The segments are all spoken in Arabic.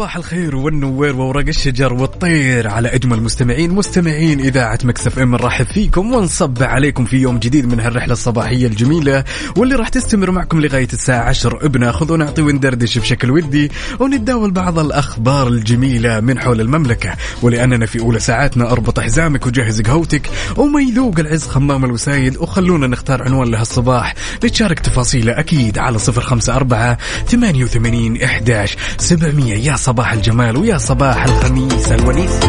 صباح الخير والنوير وورق الشجر والطير على أجمل مستمعين مستمعين إذاعة Mix FM نرحب فيكم ونصب عليكم في يوم جديد من هالرحلة الصباحية الجميلة واللي راح تستمر معكم لغاية الساعة 10 بناخذ ونعطي وندردش بشكل ودي ونتداول بعض الأخبار الجميلة من حول المملكة. ولأننا في أولى ساعاتنا أربط حزامك وجهز قهوتك وما يذوق العز خمام الوسايد وخلونا نختار عنوان لهالصباح لتشارك تفاصيله أكيد على 054 88 11 700 يا صباح الجمال ويا صباح الخميس الونيس.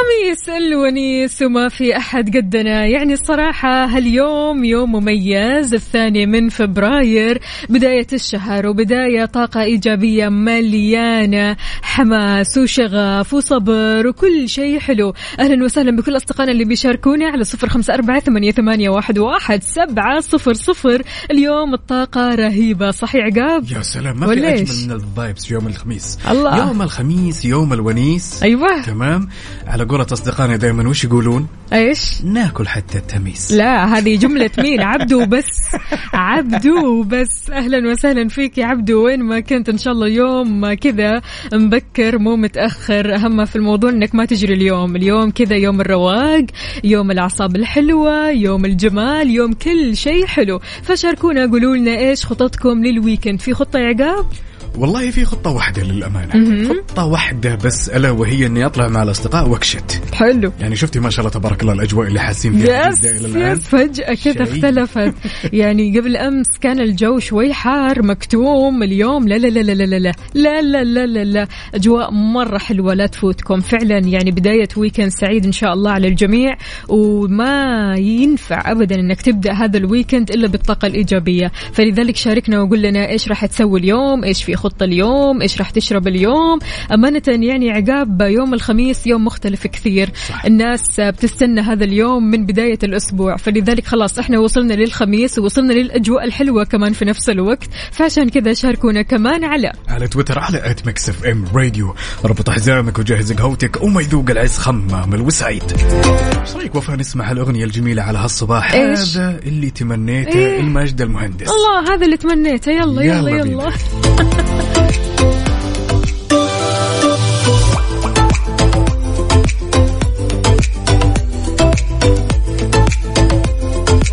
الخميس الونيس وما في أحد قدنا. يعني الصراحة هاليوم يوم مميز الثاني من فبراير. بداية الشهر وبداية طاقة إيجابية مليانة. حماس وشغف وصبر وكل شيء حلو. أهلا وسهلا بكل أصدقائنا اللي بيشاركوني على صفر خمسة أربعة ثمانية, ثمانية واحد, واحد سبعة صفر صفر. اليوم الطاقة رهيبة. صحيح عقاب؟ يا سلام ما في؟ أجمل من الفايبس يوم الخميس. الله. يوم الخميس يوم الونيس. أيوة. تمام؟ على قولة أصدقائنا دائما وش يقولون؟ إيش؟ ناكل حتى التميس. لا هذه جملة مين؟ عبدو بس. عبدو بس. أهلا وسهلا فيك يا عبدو. وين ما كنت إن شاء الله يوم كذا مبكر مو متأخر. أهم في الموضوع إنك ما تجري اليوم. اليوم كذا يوم الرواق يوم الأعصاب الحلوة يوم الجمال يوم كل شيء حلو. فشاركونا قولوا لنا إيش خططكم لل weekend في خطة يا عقاب؟ والله في خطة واحدة للأمانة خطة واحدة بس ألا وهي إني أطلع مع الأصدقاء وأكشت حلو يعني شفتي ما شاء الله تبارك الله الأجواء اللي حاسين فيها yes إلى الآن yes فجأة كذا. اختلفت يعني قبل أمس كان الجو شوي حار مكتوم اليوم لا لا لا لا لا لا لا لا لا لا لا أجواء مرة حلوة لا تفوتكم فعلا يعني بداية weekend سعيد إن شاء الله على الجميع وما ينفع أبدا إنك تبدأ هذا ال weekend إلا بالطاقة الإيجابية فلذلك شاركنا وقول لنا إيش راح تسوي اليوم إيش في خطة اليوم إيش راح تشرب اليوم؟ أمانة يعني عقاب يوم الخميس يوم مختلف كثير. صح. الناس بتستنى هذا اليوم من بداية الأسبوع. فلذلك خلاص إحنا وصلنا للخميس ووصلنا للأجواء الحلوة كمان في نفس الوقت. فعشان كذا شاركونا كمان على على تويتر على at Mix FM Radio اربط حزامك وجهز قهوتك وما يذوق العز خمام الوسعيد. إيش رأيك وفاء نسمع الأغنية الجميلة على هالصباح؟ إيش؟ هذا اللي تمنيته إيه؟ الماجد المهندس. الله هذا اللي تمنيته. يلا يلا يلا يلا, 嗯。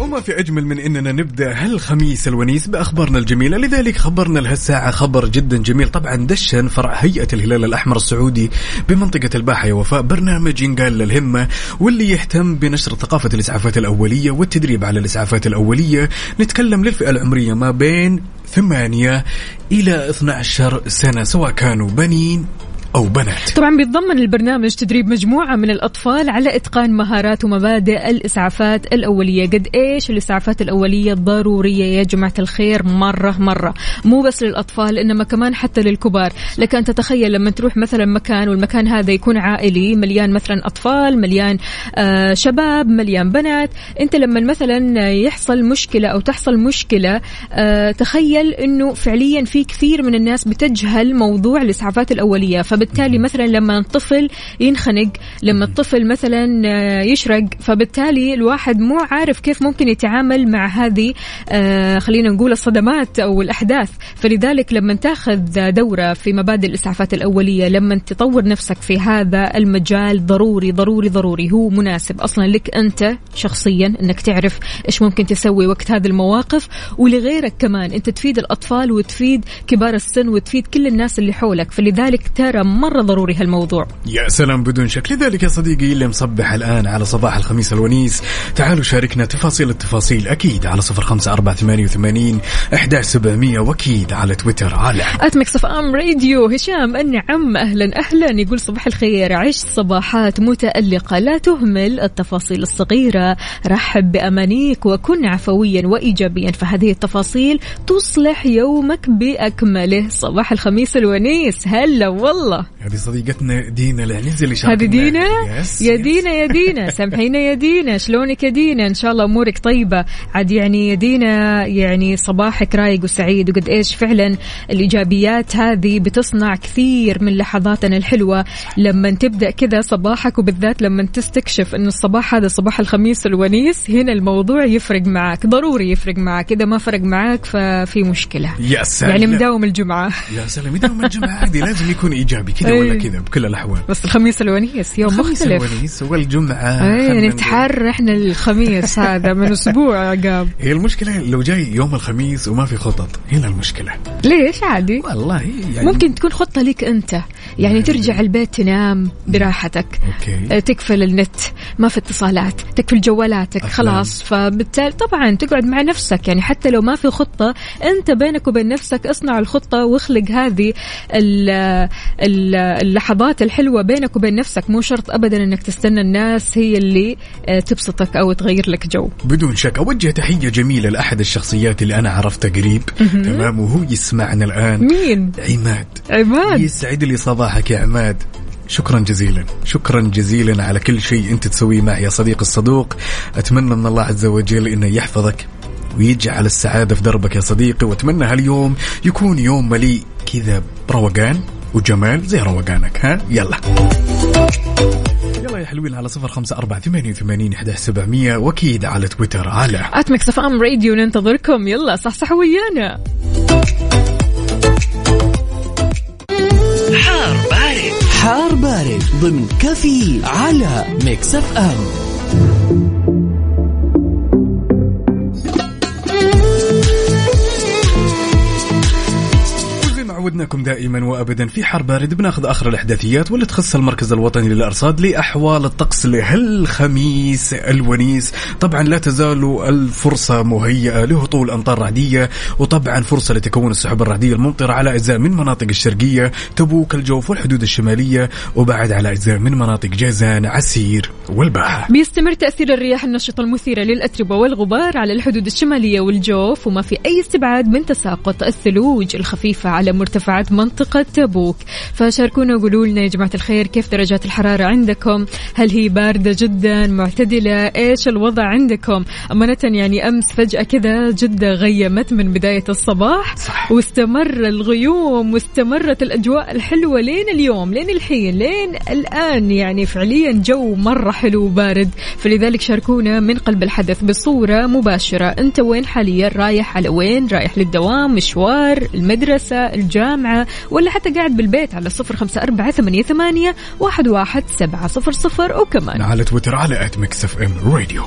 وما في أجمل من أننا نبدأ هالخميس الونيس بأخبارنا الجميلة. لذلك خبرنا لهالساعة خبر جدا جميل. طبعا دشن فرع هيئة الهلال الأحمر السعودي بمنطقة الباحة يا وفاء. برنامج ينقال للهمة واللي يهتم بنشر ثقافة الإسعافات الأولية والتدريب على الإسعافات الأولية. نتكلم للفئة العمرية ما بين ثمانية إلى 12 سنة سواء كانوا بنين أو بنات. طبعا بيتضمن البرنامج تدريب مجموعة من الأطفال على إتقان مهارات ومبادئ الإسعافات الأولية. قد إيش الإسعافات الأولية ضرورية يا جماعة الخير؟ مرة مرة. مو بس للأطفال إنما كمان حتى للكبار. لك أن تتخيل لما تروح مثلا مكان والمكان هذا يكون عائلي مليان مثلا أطفال مليان آه شباب مليان بنات. أنت لما مثلا يحصل مشكلة أو تحصل مشكلة آه تخيل أنه فعليا في كثير من الناس بتجهل موضوع الإسعافات الأولية. فبالتالي مثلا لما الطفل ينخنق لما الطفل مثلا آه، يشرق فبالتالي الواحد مو عارف كيف ممكن يتعامل مع هذه آه، خلينا نقول الصدمات أو الأحداث. فلذلك لما تأخذ دورة في مبادئ الإسعافات الأولية لما تطور نفسك في هذا المجال ضروري ضروري ضروري هو مناسب أصلا لك أنت شخصيا أنك تعرف إيش ممكن تسوي وقت هذه المواقف. ولغيرك كمان أنت تفيد الأطفال وتفيد كبار السن وتفيد كل الناس اللي حولك. فلذلك ترى مرة ضروري هالموضوع. يا سلام بدون شك. لذلك يا صديقي اللي مصبح الآن على صباح الخميس الونيس تعالوا شاركنا تفاصيل التفاصيل أكيد على صفر خمسة أربعة ثمانية وثمانين أحداش سبعمية وأكيد على تويتر. على at Mix FM Radio هشام النعم أهلا أهلا يقول صباح الخير عش صباحات متألقة لا تهمل التفاصيل الصغيرة. رحب بأمانيك وكن عفويا وايجابيا فهذه التفاصيل تصلح يومك بأكمله. صباح الخميس الونيس هلا والله. هذه صديقتنا دينا العنزي اللي شاركتنا هذه دينا؟ yes يا. دينا يا دينا. سامحينا يا دينا. شلونك يا دينا؟ إن شاء الله أمورك طيبة. عاد يعني يا دينا يعني صباحك رايق وسعيد. وقد إيش فعلا الإيجابيات هذه بتصنع كثير من لحظاتنا الحلوة. لما تبدأ كذا صباحك وبالذات لما تستكشف انه الصباح هذا صباح الخميس الونيس هنا الموضوع يفرق معك ضروري يفرق معك. إذا ما فرق معك ففي مشكلة. يا سلام. يعني مداوم الجمعة. يا سلام يدوم الجمعة. عادي لازم يكون إيجابي كذا ولا أي. كذا بكل الأحوال. بس الخميس الونيس يوم الخميس مختلف. الونيس والجمعة. اي خلنا نتحرى إحنا الخميس هذا من أسبوع عقاب. هي المشكلة لو جاي يوم الخميس وما في خطط هنا المشكلة. ليش عادي؟ والله يعني ممكن تكون خطة لك أنت يعني ترجع البيت تنام براحتك. okay. آه، تقفل النت ما في اتصالات تقفل جوالاتك أفلام. خلاص. فبالتالي طبعا تقعد مع نفسك يعني حتى لو ما في خطة أنت بينك وبين نفسك اصنع الخطة واخلق هذه ال- ال- اللحظات الحلوة بينك وبين نفسك. مو شرط أبدا أنك تستنى. الناس هي اللي آه، تبسطك أو تغير لك جو. بدون شك. أوجه تحية جميلة لأحد الشخصيات اللي أنا عرفته قريب. تمام؟ وهو يسمعنا الآن. مين؟ عماد. عماد. يسعد لي صباحك يا عماد. شكرا جزيلا. شكرا جزيلا على كل شيء أنت تسويه معي يا صديق الصدوق. أتمنى من الله عز وجل إنه يحفظك ويجعل السعادة في دربك يا صديقي. وأتمنى هاليوم يكون يوم مليء كذا بروقان. وجمال زي روقانك ها؟ يلا. يلا يا حلوين على صفر خمسة أربعة ثمانية وثمانين إحدى سبعمية وأكيد على تويتر على at Mix FM Radio ننتظركم. يلا صحصح ويانا. حار بارد. حار بارد ضمن كافيين على Mix F عودناكم دائما وابدا في حار بارد بناخذ آخر الأحداثيات واللي تخص المركز الوطني للأرصاد لأحوال الطقس لهالخميس الونيس. طبعا لا تزال الفرصة مهيئة لهطول أمطار رعدية وطبعا فرصة لتكون السحب الرعدية الممطرة على أجزاء من مناطق الشرقية تبوك الجوف والحدود الشمالية وبعد على أجزاء من مناطق جازان عسير والباحه بيستمر تأثير الرياح النشطة المثيرة للأتربة والغبار على الحدود الشمالية والجوف وما في أي استبعاد من تساقط الثلوج الخفيفة على مرتفعات منطقة تبوك. فشاركونا وقولوا لنا يا جماعة الخير كيف درجات الحرارة عندكم؟ هل هي باردة جدا؟ معتدلة؟ إيش الوضع عندكم؟ أمانة يعني أمس فجأة كذا جدة غيمت من بداية الصباح. صح. واستمر الغيوم واستمرت الأجواء الحلوة لين اليوم لين الحين لين الآن. يعني فعليا جو مرة حلو وبارد. فلذلك شاركونا من قلب الحدث بصورة مباشرة. أنت وين حاليا؟ رايح على وين؟ رايح للدوام مشوار المدرسة الجامعة؟ ولا حتى قاعد بالبيت على صفر خمسة أربعة ثمانية, ثمانية واحد, واحد سبعة صفر صفر وكمان. على تويتر على at Mix FM Radio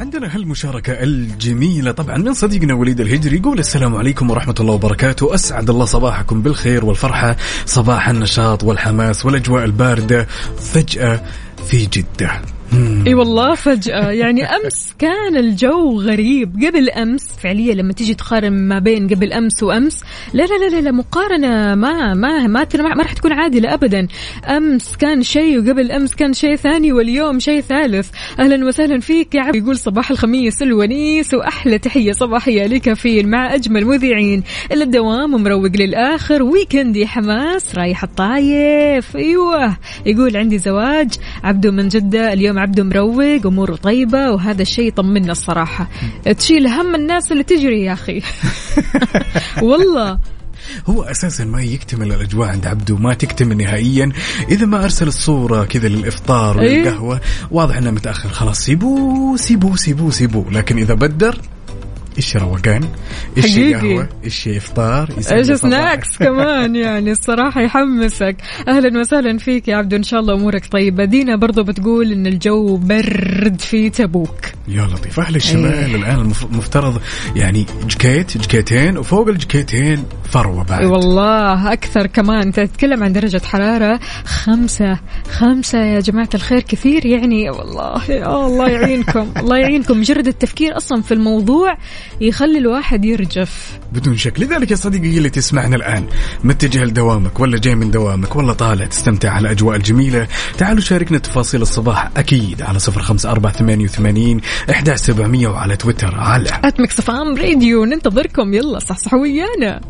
عندنا هالمشاركة الجميلة طبعا من صديقنا وليد الهجري يقول السلام عليكم ورحمة الله وبركاته. أسعد الله صباحكم بالخير والفرحة صباح النشاط والحماس والأجواء الباردة. فجأة في جدة. إي والله فجأة يعني أمس كان الجو غريب. قبل أمس فعليا لما تيجي تقارن ما بين قبل أمس وأمس لا لا لا لا, لا مقارنة ما ما ما ما راح تكون عادلة ابدا. أمس كان شيء وقبل أمس كان شيء ثاني واليوم شيء ثالث. أهلا وسهلا فيك يا عبد. يقول صباح الخميس الونيس وأحلى تحية صباحية لكافيين مع أجمل مذيعين. إلا الدوام مروق للآخر. ويكندي حماس رايح الطايف. أيوه يقول عندي زواج عبده من جدة اليوم عبده مروق أموره طيبة وهذا الشيء يطمنا الصراحة. تشيل هم الناس اللي تجري يا أخي. والله. هو أساسا ما يكتمل الأجواء عند عبده ما تكتمل نهائيا. إذا ما أرسل الصورة كذا للإفطار إيه. والقهوه واضح إنه متأخر. خلاص سيبوه سيبوه سيبوه سيبوه. لكن إذا بدر إيش روقان إيش. قهوه إيش افطار إيش. سناكس كمان يعني الصراحة يحمسك. أهلا وسهلا فيك يا عبدو إن شاء الله أمورك طيبة. دينا برضو بتقول إن الجو برد في تبوك. يا لطيف. أهل الشمال إيه. الآن المف- المفترض يعني جكيت جكيتين وفوق الجكيتين فروه بعد. والله أكثر كمان. تتكلم عن درجة حرارة خمسة خمسة يا جماعة الخير كثير يعني. والله يا الله يعينكم. الله يعينكم. مجرد التفكير أصلا في الموضوع يخلي الواحد يرجف. بدون شك. لذلك يا صديقي اللي تسمعنا الآن. متجه لدوامك ولا جاي من دوامك ولا طالع تستمتع على الأجواء الجميلة. تعالوا شاركنا تفاصيل الصباح. أكيد على صفر خمسة أربعة ثمانية وثمانين إحدى سبعمية وعلى تويتر. على. at Mix FM Radio ننتظركم. يلا صحصحوا ويانا.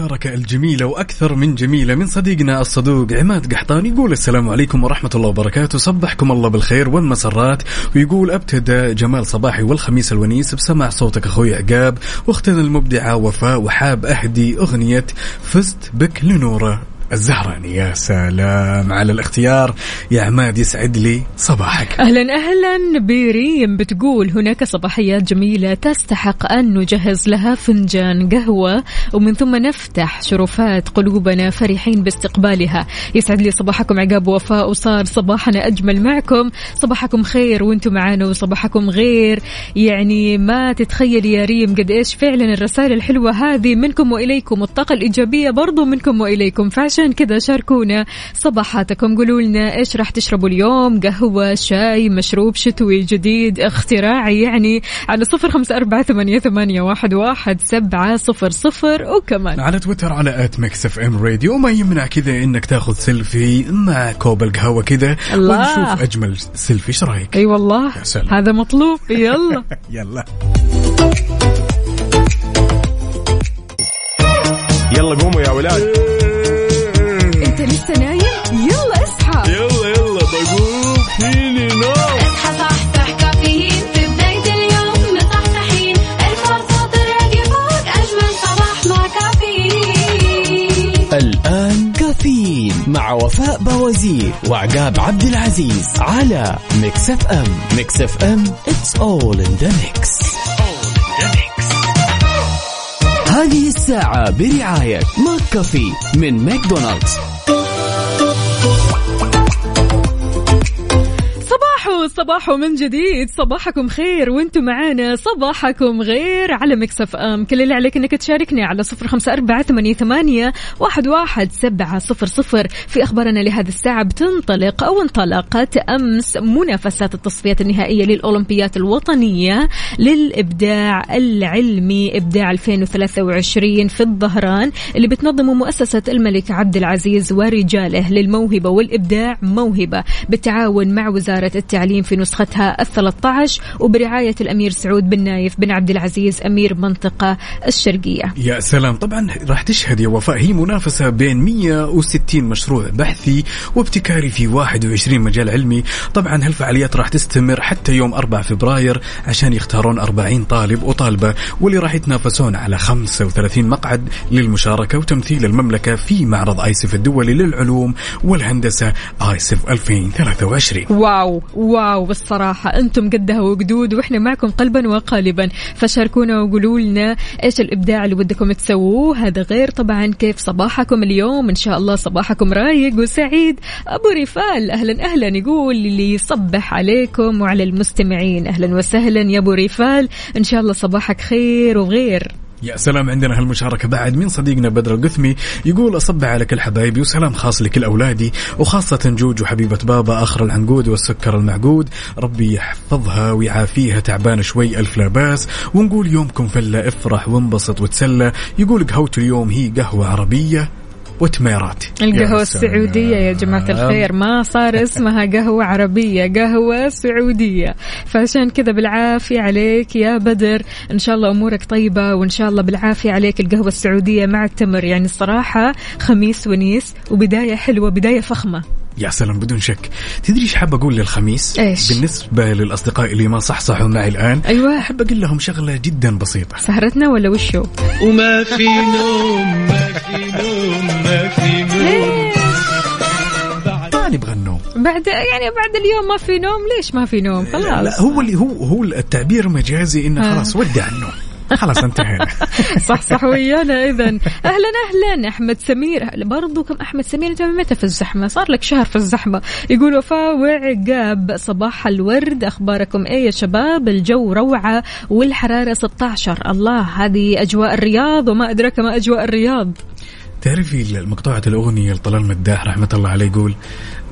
عندنا هالمشاركة الجميلة وأكثر من جميلة من صديقنا الصدوق عماد قحطان يقول السلام عليكم ورحمة الله وبركاته. صبحكم الله بالخير والمسرات. ويقول أبتدى جمال صباحي والخميس الونيس بسمع صوتك أخوي عقاب وأختنا المبدعة وفاء وحاب أهدي أغنية فزت بك لنورة. الزهراني يا سلام على الاختيار. يا عماد يسعد لي صباحك. أهلا أهلا. بريم بتقول هناك صباحيات جميلة تستحق أن نجهز لها فنجان قهوة ومن ثم نفتح شرفات قلوبنا فرحين باستقبالها. يسعد لي صباحكم عقاب وفاء وصار صباحنا أجمل معكم. صباحكم خير وأنتم معانا وصباحكم غير. يعني ما تتخيل يا ريم قد إيش فعلا الرسائل الحلوة هذه منكم وإليكم. الطاقه الإيجابية برضو منكم وإليكم. فعشان كذا شاركونا صباحاتكم. قولوا لنا إيش راح تشربوا اليوم؟ قهوة شاي مشروب شتوي جديد اختراعي يعني على صفر خمسة أربعة ثمانية, ثمانية واحد, واحد سبعة صفر صفر. وكمان على تويتر على at Mix FM Radio. ما يمنع كذا إنك تاخذ سيلفي مع كوب القهوة كذا. ونشوف أجمل سيلفي. إيش رأيك؟ أي والله. يا سلام. هذا مطلوب. يلا. يلا. يلا قوموا يا ولاد. لسه نايم يلا اصحى. يلا يلا بقوم فيني نوم. اصحى صحصح كافيين. في بداية اليوم مصحصحين. الفرصة تراك فوق أجمل صباح مع كافيين. الآن كافيين مع وفاء بوازير وعقاب عبد العزيز على Mix FM. Mix FM it's all in the mix. هذه الساعة برعاية McCafé من ماكدونالدز. صباحو صباحو من جديد. صباحكم خير وأنتم معانا. صباحكم غير على Mix FM. كل اللي عليك إنك تشاركني على صفر خمسة أربعة ثمانية واحد, واحد سبعة صفر صفر. في أخبارنا لهذه الساعة بتنطلق أو انطلقت أمس منافسات التصفيات النهائية للأولمبيات الوطنية للإبداع العلمي إبداع 2023 في الظهران اللي بتنظمه مؤسسة الملك عبد العزيز ورجاله للموهبة والإبداع موهبة بالتعاون مع وزارة التعليم في نسختها ال 13 وبرعاية الأمير سعود بن نايف بن عبد العزيز أمير منطقة الشرقية. يا سلام. طبعا راح تشهد يا وفاء هي منافسة بين 160 مشروع بحثي وابتكاري في 21 مجال علمي. طبعا هالفعاليات راح تستمر حتى يوم 4 فبراير عشان يختارون 40 طالب وطالبة واللي راح يتنافسون على 35 مقعد للمشاركة وتمثيل المملكة في معرض ايسف الدولي للعلوم والهندسة ايسف 2023 واو واو. بالصراحة أنتم قدها وقدود وإحنا معكم قلبا وقالبا. فشاركونا وقولوا لنا إيش الإبداع اللي ودكم تسووه. هذا غير طبعا كيف صباحكم اليوم. إن شاء الله صباحكم رايق وسعيد. أبو ريفال أهلا أهلا يقول اللي يصبح عليكم وعلى المستمعين. أهلا وسهلا يا أبو ريفال. إن شاء الله صباحك خير وغير. يا سلام عندنا هالمشاركة بعد من صديقنا بدر القثمي يقول أصب على كل حبايبي وسلام خاص لكل أولادي وخاصة جوج وحبيبة بابا آخر العنقود والسكر المعقود. ربي يحفظها ويعافيها تعبانة شوي ألف لا باس ونقول يومكم فلة افرح وانبسط وتسلى. يقول قهوة اليوم هي قهوة عربية. وتميرات القهوة. السعودية يا جماعة الخير. ما صار اسمها قهوة عربية قهوة سعودية. فعشان كذا بالعافية عليك يا بدر. إن شاء الله أمورك طيبة وإن شاء الله بالعافية عليك القهوة السعودية مع التمر. يعني الصراحة خميس ونيس وبداية حلوة بداية فخمة. يا سلام بدون شك. تدري إيش حاب أقول للخميس؟ إيش؟ بالنسبة للأصدقاء اللي ما صحصحوا معي الآن أيوه. أحب أقول لهم شغلة جدا بسيطة. سهرتنا ولا وشو؟ وما في نوم ما في نوم ما في نوم. ما نبغى النوم. بعد يعني بعد اليوم ما في نوم ليش ما في نوم؟ خلاص لا هو اللي هو هو التعبير مجازي إنه آه. خلاص ودع النوم. خلاص انتهينا. صح صح ويانا اذا أهلا أهلا. أحمد سمير برضو كم أحمد سمير أنت متى في الزحمة؟ صار لك شهر في الزحمة. يقول وفاء وعقاب صباح الورد. أخباركم إيه يا شباب؟ الجو روعة والحرارة 16 الله هذه أجواء الرياض وما أدراك ما أجواء الرياض. تعرفي المقطوعة الأغنية لطلال مداح رحمة الله عليه يقول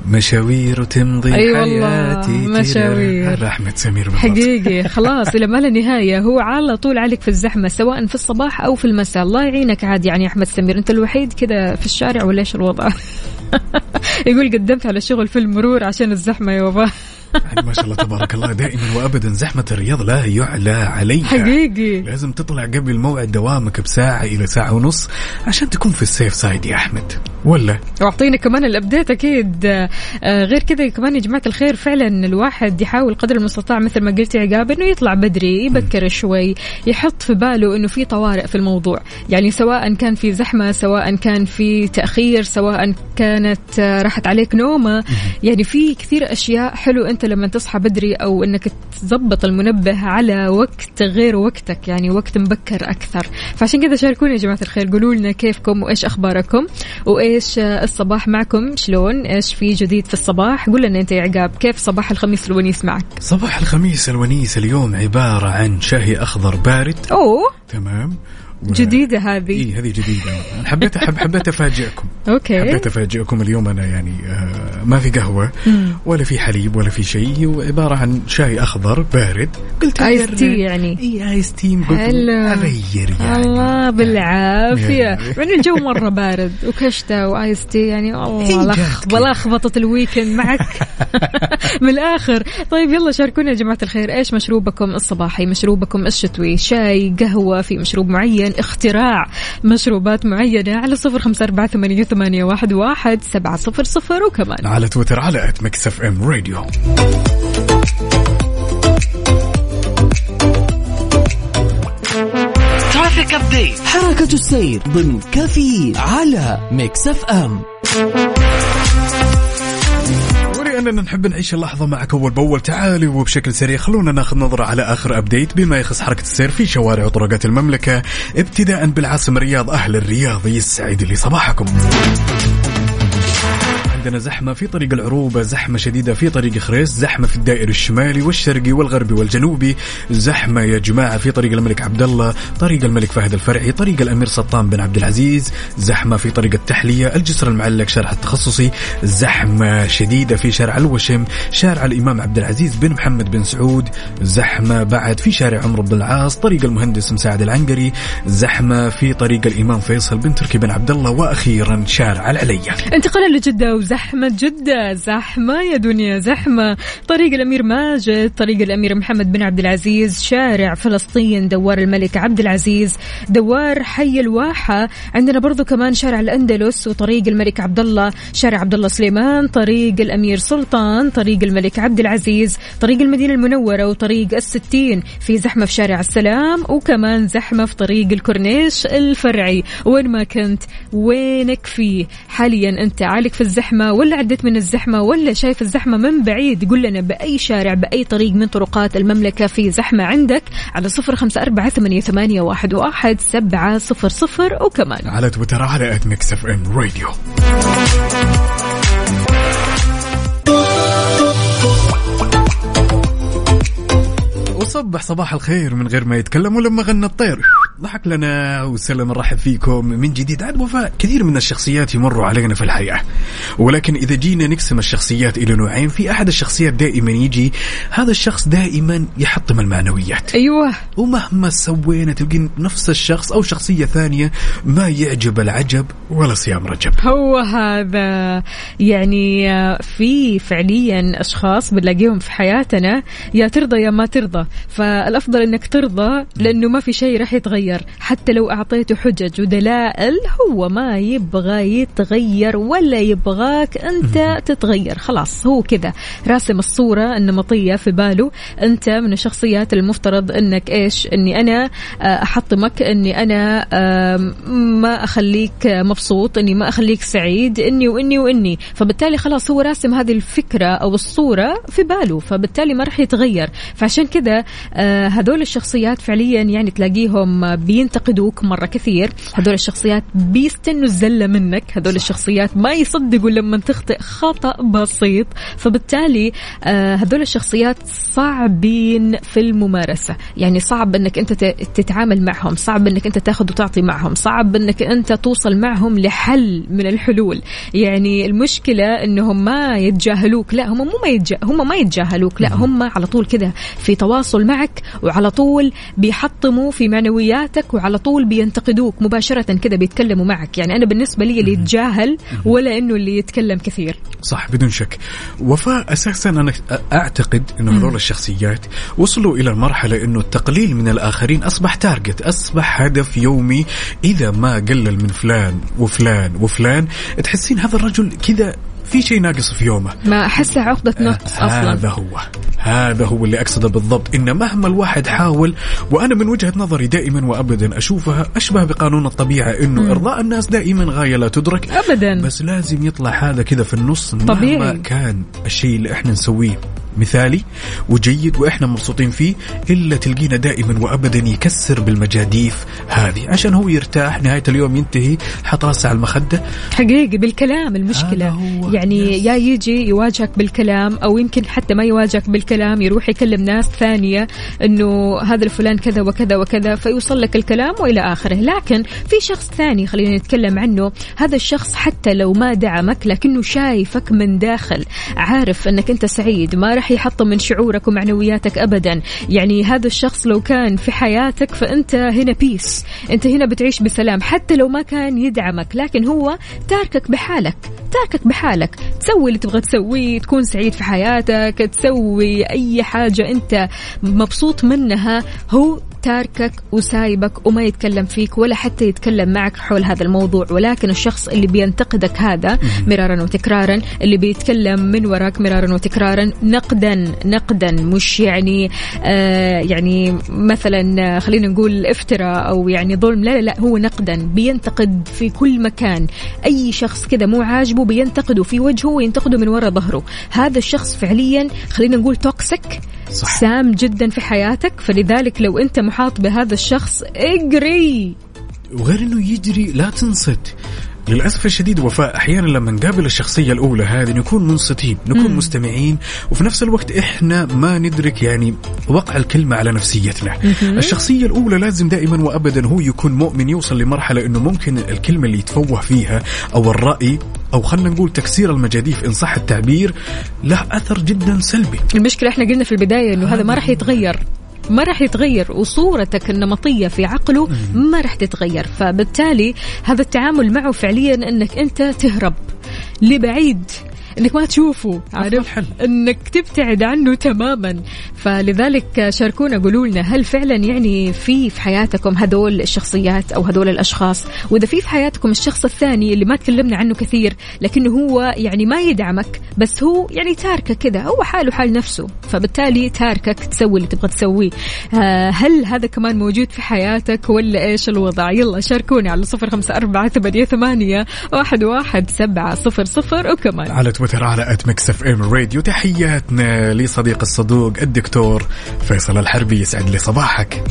مشاوير تمضي أي والله، حياتي مشاوير. أحمد سمير بالضبط. حقيقي. خلاص إلى ما لا نهاية. هو على طول عليك في الزحمة سواء في الصباح أو في المساء. الله يعينك عاد يعني يا أحمد سمير. أنت الوحيد كذا في الشارع ولا إيش الوضع؟ يقول قدمت على شغل في المرور عشان الزحمة يا وفاء. يعني ما شاء الله تبارك الله دائما وأبدا زحمة الرياض لا يعلى عليها. حقيقي. لازم تطلع قبل موعد دوامك بساعة إلى ساعة ونص عشان تكون في ال safe side يا أحمد. ولا؟ وأعطينا كمان ال update أكيد. آه، غير كذا كمان يا جماعة الخير فعلا الواحد يحاول قدر المستطاع مثل ما قلت يا عقاب إنه يطلع بدري يبكر شوي يحط في باله إنه في طوارئ في الموضوع. يعني سواء كان في زحمة سواء كان في تأخير سواء كانت آه، راحت عليك نومة. يعني في كثير أشياء حلو أنت لما تصحى بدري أو إنك تظبط المنبه على وقت غير وقتك يعني وقت مبكر أكثر. فعشان كذا شاركونا يا جماعة الخير قولوا لنا كيفكم وإيش أخباركم وإيش الصباح معكم شلون إيش في جديد في الصباح؟ قول لنا أنت يا عقاب كيف صباح الخميس الونيس معك؟ صباح الخميس الونيس اليوم عبارة عن شاي أخضر بارد. أوه! تمام. جديدة هذه. إيه هذه جديدة. حبيت أحب حبيت أفاجئكم. okay. حبيت أفاجئكم اليوم أنا يعني آه ما في قهوة ولا في حليب ولا في شيء وعبارة عن شاي أخضر بارد. قلت ice tea يعني. إي ice tea قلت. أغير يعني. الله بالعافية. يعني. مع انه الجو مرة بارد؟ وكشتة و ice tea يعني. الله جات لخ- كذا. لخبطة ال weekend معك. من الآخر. طيب يلا شاركونا يا جماعة الخير. إيش مشروبكم الصباحي؟ مشروبكم الشتوي؟ شاي قهوة؟ في مشروب معين؟ اختراع مشروبات معينة على صفر خمسة أربعة ثمانية, ثمانية واحد, واحد سبعة صفر صفر وكمان. على تويتر على at Mix FM Radio traffic update حركة السير ضمن كفي على Mix FM ولأننا نحب نعيش اللحظة معك أول بأول. تعالي وبشكل سريع خلونا ناخذ نظرة على آخر update بما يخص حركة السير في شوارع وطرقات المملكة ابتداء بالعاصمة الرياض أهل الرياض يسعد لي صباحكم. عندنا زحمة في طريق العروبة زحمة شديدة في طريق خريس زحمة في الدائري الشمالي والشرقي والغربي والجنوبي زحمة يا جماعة في طريق الملك عبد الله طريق الملك فهد الفرعي طريق الأمير سلطان بن عبد العزيز زحمة في طريق التحلية الجسر المعلق شارع التخصصي زحمة شديدة في شارع الوشم شارع الإمام عبد العزيز بن محمد بن سعود زحمة بعد في شارع عمرو بن العاص طريق المهندس مساعد العنقري زحمة في طريق الإمام فيصل بن تركي بن عبد الله وأخيرا شارع العليا. انتقالا لجدة وزحمة جدة زحمة يا دنيا زحمة. طريق الأمير ماجد طريق الأمير محمد بن عبد العزيز شارع فلسطين دوار الملك عبد العزيز دوار حي الواحة. عندنا برضو كمان شارع الأندلس وطريق الملك عبد الله شارع عبد الله سليمان طريق الأمير سلطان طريق الملك عبد العزيز طريق المدينة المنورة وطريق الستين. في زحمة في شارع السلام وكمان زحمة في طريق الكورنيش الفرعي. وين ما كنت وينك فيه؟ حاليا أنت عالق في الزحمة. ولا عديت من الزحمة ولا شايف الزحمة من بعيد قل لنا بأي شارع بأي طريق من طرقات المملكة في زحمة عندك على صفر خمسة أربعة ثمانية, ثمانية واحد, واحد سبعة صفر صفر وكمان. على تويتر على at Mix FM Radio وصبح صباح الخير من غير ما يتكلم ولما غنى الطير. ضحك لنا وسلم نرحب فيكم. من جديد عاد وفاء كثير من الشخصيات يمروا علينا في الحياة. ولكن إذا جينا نقسم الشخصيات إلى نوعين في أحد الشخصيات دائما يجي هذا الشخص دائما يحطم المعنويات. أيوه. ومهما سوينا تلقين نفس الشخص أو شخصية ثانية ما يعجب العجب ولا صيام رجب. هو هذا. يعني آه، في فعليا أشخاص بنلاقيهم في حياتنا يا ترضى يا ما ترضى. فالأفضل إنك ترضى لأنه ما في شيء راح يتغير. يتغير. حتى لو أعطيته حجج ودلائل هو ما يبغى يتغير ولا يبغاك أنت تتغير. خلاص هو كذا. راسم الصورة النمطية في باله. أنت من الشخصيات المفترض أنك إيش؟ أني أنا آه، أحطمك. أني أنا ما أخليك مبسوط. أني ما أخليك سعيد. أني وإني وإني. فبالتالي خلاص هو راسم هذه الفكرة أو الصورة في باله. فبالتالي ما راح يتغير. فعشان كذا آه، هذول الشخصيات فعليا يعني تلاقيهم بينتقدوك مرة كثير. هذول الشخصيات بيستنوا الزلة منك. هذول الشخصيات ما يصدقوا لما تخطئ خطأ بسيط. فبالتالي آه، هذول الشخصيات صعبين في الممارسة. يعني صعب إنك أنت ت- تتعامل معهم. صعب إنك أنت تاخذ وتعطي معهم. صعب إنك أنت توصل معهم لحل من الحلول. يعني المشكلة إنهم ما يتجاهلوك. لا هم مو ما يتجا... هم ما يتجاهلوك. لا هم على طول كذا في تواصل معك وعلى طول بيحطموا في معنوياتك وعلى طول بينتقدوك مباشرة كذا بيتكلموا معك. يعني أنا بالنسبة لي اللي يتجاهل ولا إنه اللي يتكلم كثير. صح بدون شك. وفاء أساسا أنا أعتقد إنه هذول الشخصيات وصلوا إلى المرحله إنه التقليل من الآخرين أصبح تارجت أصبح هدف يومي. إذا ما قلل من فلان وفلان وفلان تحسين هذا الرجل كذا في شيء ناقص في يومه. ما احسها عقدة نقص أصلا. هذا هو. هذا هو اللي أقصده بالضبط. إن مهما الواحد حاول وأنا من وجهة نظري دائما وابدا أشوفها أشبه بقانون الطبيعة إنه إرضاء الناس دائما غاية لا تدرك. ابدا. بس لازم يطلع هذا كذا في النص طبيعي. مهما كان الشيء اللي إحنا نسويه. مثالي وجيد وإحنا مبسوطين فيه إلا تلقينا دائما وابدا يكسر بالمجاديف هذه عشان هو يرتاح نهاية اليوم ينتهي حط راسه على المخدة حقيقي بالكلام هذا المشكلة هو. يعني يس. يا يجي يواجهك بالكلام أو يمكن حتى ما يواجهك بالكلام يروح يكلم ناس ثانية أنه هذا الفلان كذا وكذا وكذا فيوصل لك الكلام وإلى آخره لكن في شخص ثاني خلينا نتكلم عنه هذا الشخص حتى لو ما دعمك لكنه شايفك من داخل عارف أنك أنت سعيد ما راح يحطم من شعورك ومعنوياتك أبدا. يعني هذا الشخص لو كان في حياتك فأنت هنا بيس أنت هنا بتعيش بسلام حتى لو ما كان يدعمك. لكن هو تاركك بحالك تاركك بحالك. تسوي اللي تبغى تسويه تكون سعيد في حياتك تسوي أي حاجة أنت مبسوط منها. هو تاركك وسايبك وما يتكلم فيك ولا حتى يتكلم معك حول هذا الموضوع. ولكن الشخص اللي بينتقدك هذا مرارا وتكرارا اللي بيتكلم من وراك مرارا وتكرارا نقدا نقدا. مش يعني آه يعني مثلا آه، خلينا نقول افتراء أو يعني ظلم. لا لا لا هو نقدا. بينتقد في كل مكان. أي شخص كذا مو عاجبه بينتقده في وجهه وينتقده من وراء ظهره. هذا الشخص فعليا خلينا نقول توكسيك صح. سام جدا في حياتك. فلذلك لو أنت محاط بهذا الشخص اجري. وغير إنه يجري لا تنصت. للأسف الشديد وفاء أحيانا لما نقابل الشخصية الأولى هذه نكون منصتين نكون مستمعين وفي نفس الوقت إحنا ما ندرك يعني وقع الكلمة على نفسيتنا. الشخصية الأولى لازم دائما وابدا هو يكون مؤمن يوصل لمرحلة إنه ممكن الكلمة اللي يتفوه فيها أو الرأي أو خلينا نقول تكسير المجاديف إن صح التعبير له أثر جدا سلبي. المشكلة إحنا قلنا في البداية إنه هذا ما راح يتغير. ما راح يتغير وصورتك النمطية في عقله ما راح تتغير. فبالتالي هذا التعامل معه فعليا إنك أنت تهرب لبعيد انك ما تشوفه عارف. إنك تبتعد عنه تماما. فلذلك شاركونا قولوا لنا هل فعلا يعني في في حياتكم هذول الشخصيات أو هذول الأشخاص؟ وإذا في في حياتكم الشخص الثاني اللي ما تكلمنا عنه كثير لكنه هو يعني ما يدعمك بس هو يعني تاركك كذا هو حاله حال نفسه. فبالتالي تاركك تسوي اللي تبغى تسويه. آه، هل هذا كمان موجود في حياتك ولا إيش الوضع؟ يلا شاركوني على صفر خمسة أربعة ثمانية ثمانية واحد واحد سبعة صفر صفر وكمان. على تويتر. على at Mix FM Radio تحياتنا لصديق الصدوق الدكتور فيصل الحربي. يسعد لي صباحك.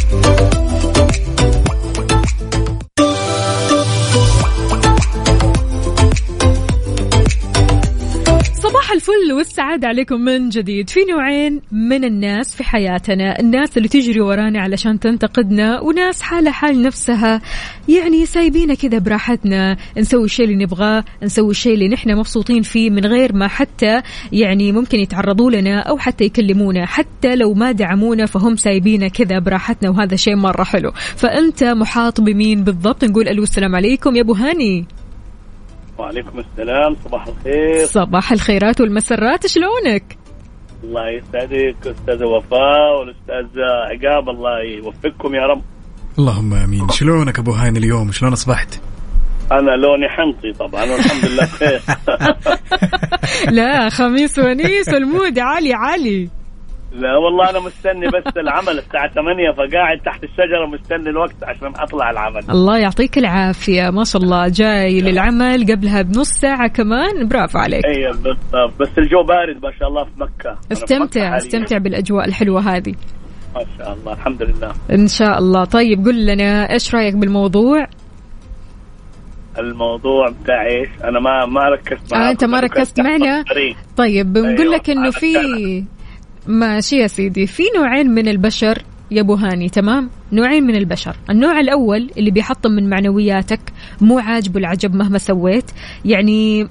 الفل والسعادة عليكم من جديد. في نوعين من الناس في حياتنا الناس اللي تجري ورانا علشان تنتقدنا وناس حالة حال نفسها يعني سايبينا كذا براحتنا. نسوي الشيء اللي نبغاه نسوي الشيء اللي نحن مبسوطين فيه من غير ما حتى يعني ممكن يتعرضوا لنا أو حتى يكلمونا. حتى لو ما دعمونا فهم سايبينا كذا براحتنا وهذا شيء مرة حلو. فأنت محاط بمين بالضبط؟ نقول ألو السلام عليكم. يا أبو هاني. وعليكم السلام صباح الخير. صباح الخيرات والمسرات شلونك؟ الله يسعدك أستاذة وفاء والاستاذ عقاب الله يوفقكم يا رب. اللهم آمين. شلونك أبو هاني اليوم؟ شلون أصبحت؟ أنا لوني حنطي طبعا والحمد لله. بخير لا خميس ونيس والمود عالي عالي. لا والله أنا مستني بس العمل الساعة 8 فقاعد تحت الشجرة مستني الوقت عشان أطلع العمل. الله يعطيك العافية. ما شاء الله جاي للعمل قبلها بنص ساعة كمان. برافو عليك. اي بالضبط. بس الجو بارد ما شاء الله في مكة. أنا في مكة استمتع. استمتع بالأجواء الحلوة هذه. ما شاء الله الحمد لله. إن شاء الله. طيب قل لنا إيش رأيك بالموضوع؟ الموضوع بتاع إيش؟ أنا ما ما ركزت آه أنت ما ركزت معنا؟ طيب بنقول أيوة، لك أنا في. ماشي يا سيدي. في نوعين من البشر يا أبو هاني تمام؟ نوعين من البشر. النوع الأول اللي بيحطم من معنوياتك مو عاجبه العجب مهما سويت يعني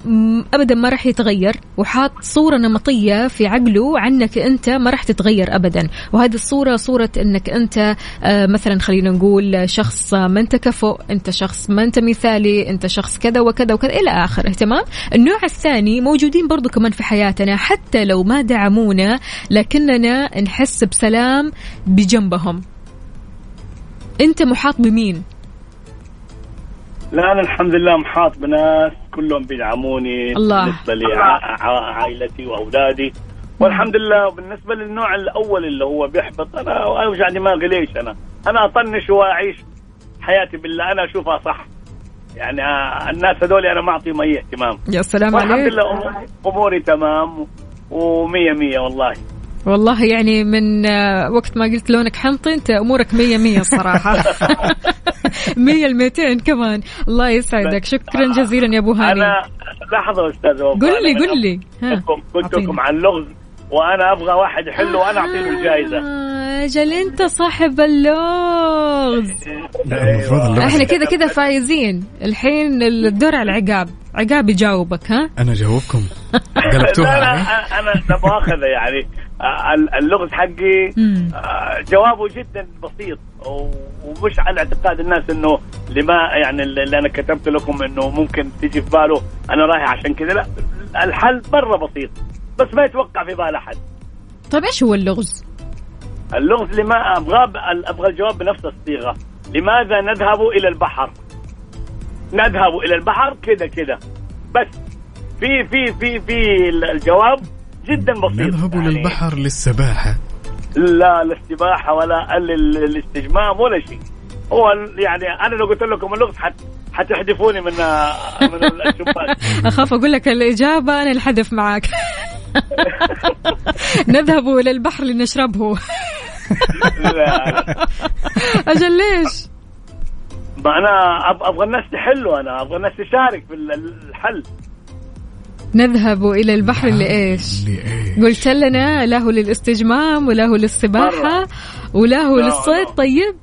ابدا ما راح يتغير وحاط صورة نمطية في عقله عنك أنت ما راح تتغير ابدا. وهذه الصورة صورة إنك أنت آه، مثلا خلينا نقول شخص ما أنت كفؤ أنت شخص ما أنت مثالي أنت شخص كذا وكذا وكذا إلى اخره تمام النوع الثاني موجودين برضو كمان في حياتنا حتى لو ما دعمونا لكننا نحس بسلام بجنبهم. أنت محاط بمين؟ لا أنا الحمد لله محاط بناس كلهم بيدعموني الله. بالنسبة لعائلتي وأولادي. والحمد لله بالنسبة للنوع الأول اللي هو بيحبط أنا أوجع دماغي ليش أنا؟ أنا أطنش وأعيش حياتي بالله أنا أشوفها صح. يعني آه، الناس هذول أنا ما أعطيهم أي اهتمام. يا سلام والحمد عليك. لله أمور- أموري تمام ومية مية والله. والله يعني من آه، وقت ما قلت لونك حنطي انت أمورك مية مية الصراحة مية الميتين كمان. الله يسعدك. شكرا جزيلا يا أبو هاني. أنا لحظة أستاذ. قل لي قل لي. قلت. لكم عن اللغز وأنا أبغى واحد يحله وأنا اعطي له الجائزه آه، أجل أنت صاحب اللغز. إحنا كذا كذا فايزين. الحين الدور على عقاب عقاب يجاوبك ها؟ أنا جاوبكم قلبتوها علي. أنا أنا مؤاخذه يعني. اللغز حقي. آه، جوابه جدا بسيط ومش على اعتقاد الناس إنه لما يعني اللي أنا كتبت لكم إنه ممكن تيجي في باله أنا رايح عشان كذا. لا الحل مره بسيط بس ما يتوقع في بال أحد. طيب إيش هو اللغز؟ اللغز لما أبغى أبغى الجواب بنفس الصيغة. لماذا نذهب إلى البحر؟ نذهب إلى البحر كذا كذا. بس في في في في الجواب جدا بسيط. نذهب يعني للبحر للسباحة. لا الاستباحه ولا ال- ال- الاستجمام ولا شيء. هو ال- يعني أنا لو قلت لكم اللغز حت حتحذفوني من من الشباك. أخاف أقول لك الإجابة أنا الحذف معك نذهب إلى البحر لنشربه. أجل ليش؟ ما أنا أبغى الناس تحلوا أنا أبغى الناس تشارك في ال- الحل. نذهب إلى البحر لإيش؟ لإيه قلت لنا له للاستجمام وله للسباحة مرة. وله لا، للصيد لا. طيب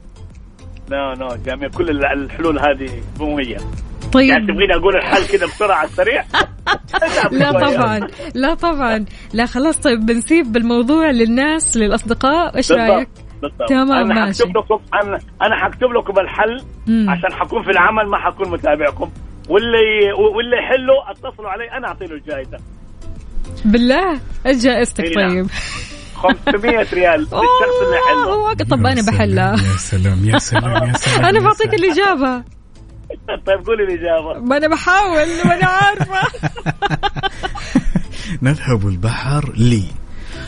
لا لا جميع كل ال- الحلول هذه مهمية يعني طيب تبغيني أقول الحل كذا بسرعة على السريع لا طبعا لا طبعا لا خلاص طيب بنسيب الموضوع للناس للأصدقاء إيش بالضبط، رأيك؟ بالضبط. تمام، أنا ماشي. حكتب لكم أنا أنا حكتب لكم الحل مم. عشان حكون في العمل ما حكون متابعكم واللي واللي يحلوا اتصلوا علي أنا اعطي له الجائزة. بالله؟ إيش جائزتك نعم. طيب؟ 500 ريال. للشخص اللي يحله أوه، طب أنا بحلها. يا سلام يا سلام يا سلام أنا بعطيك. الإجابة. طيب قولي الإجابة. ما أنا بحاول وأنا عارفة. نذهب البحر لي.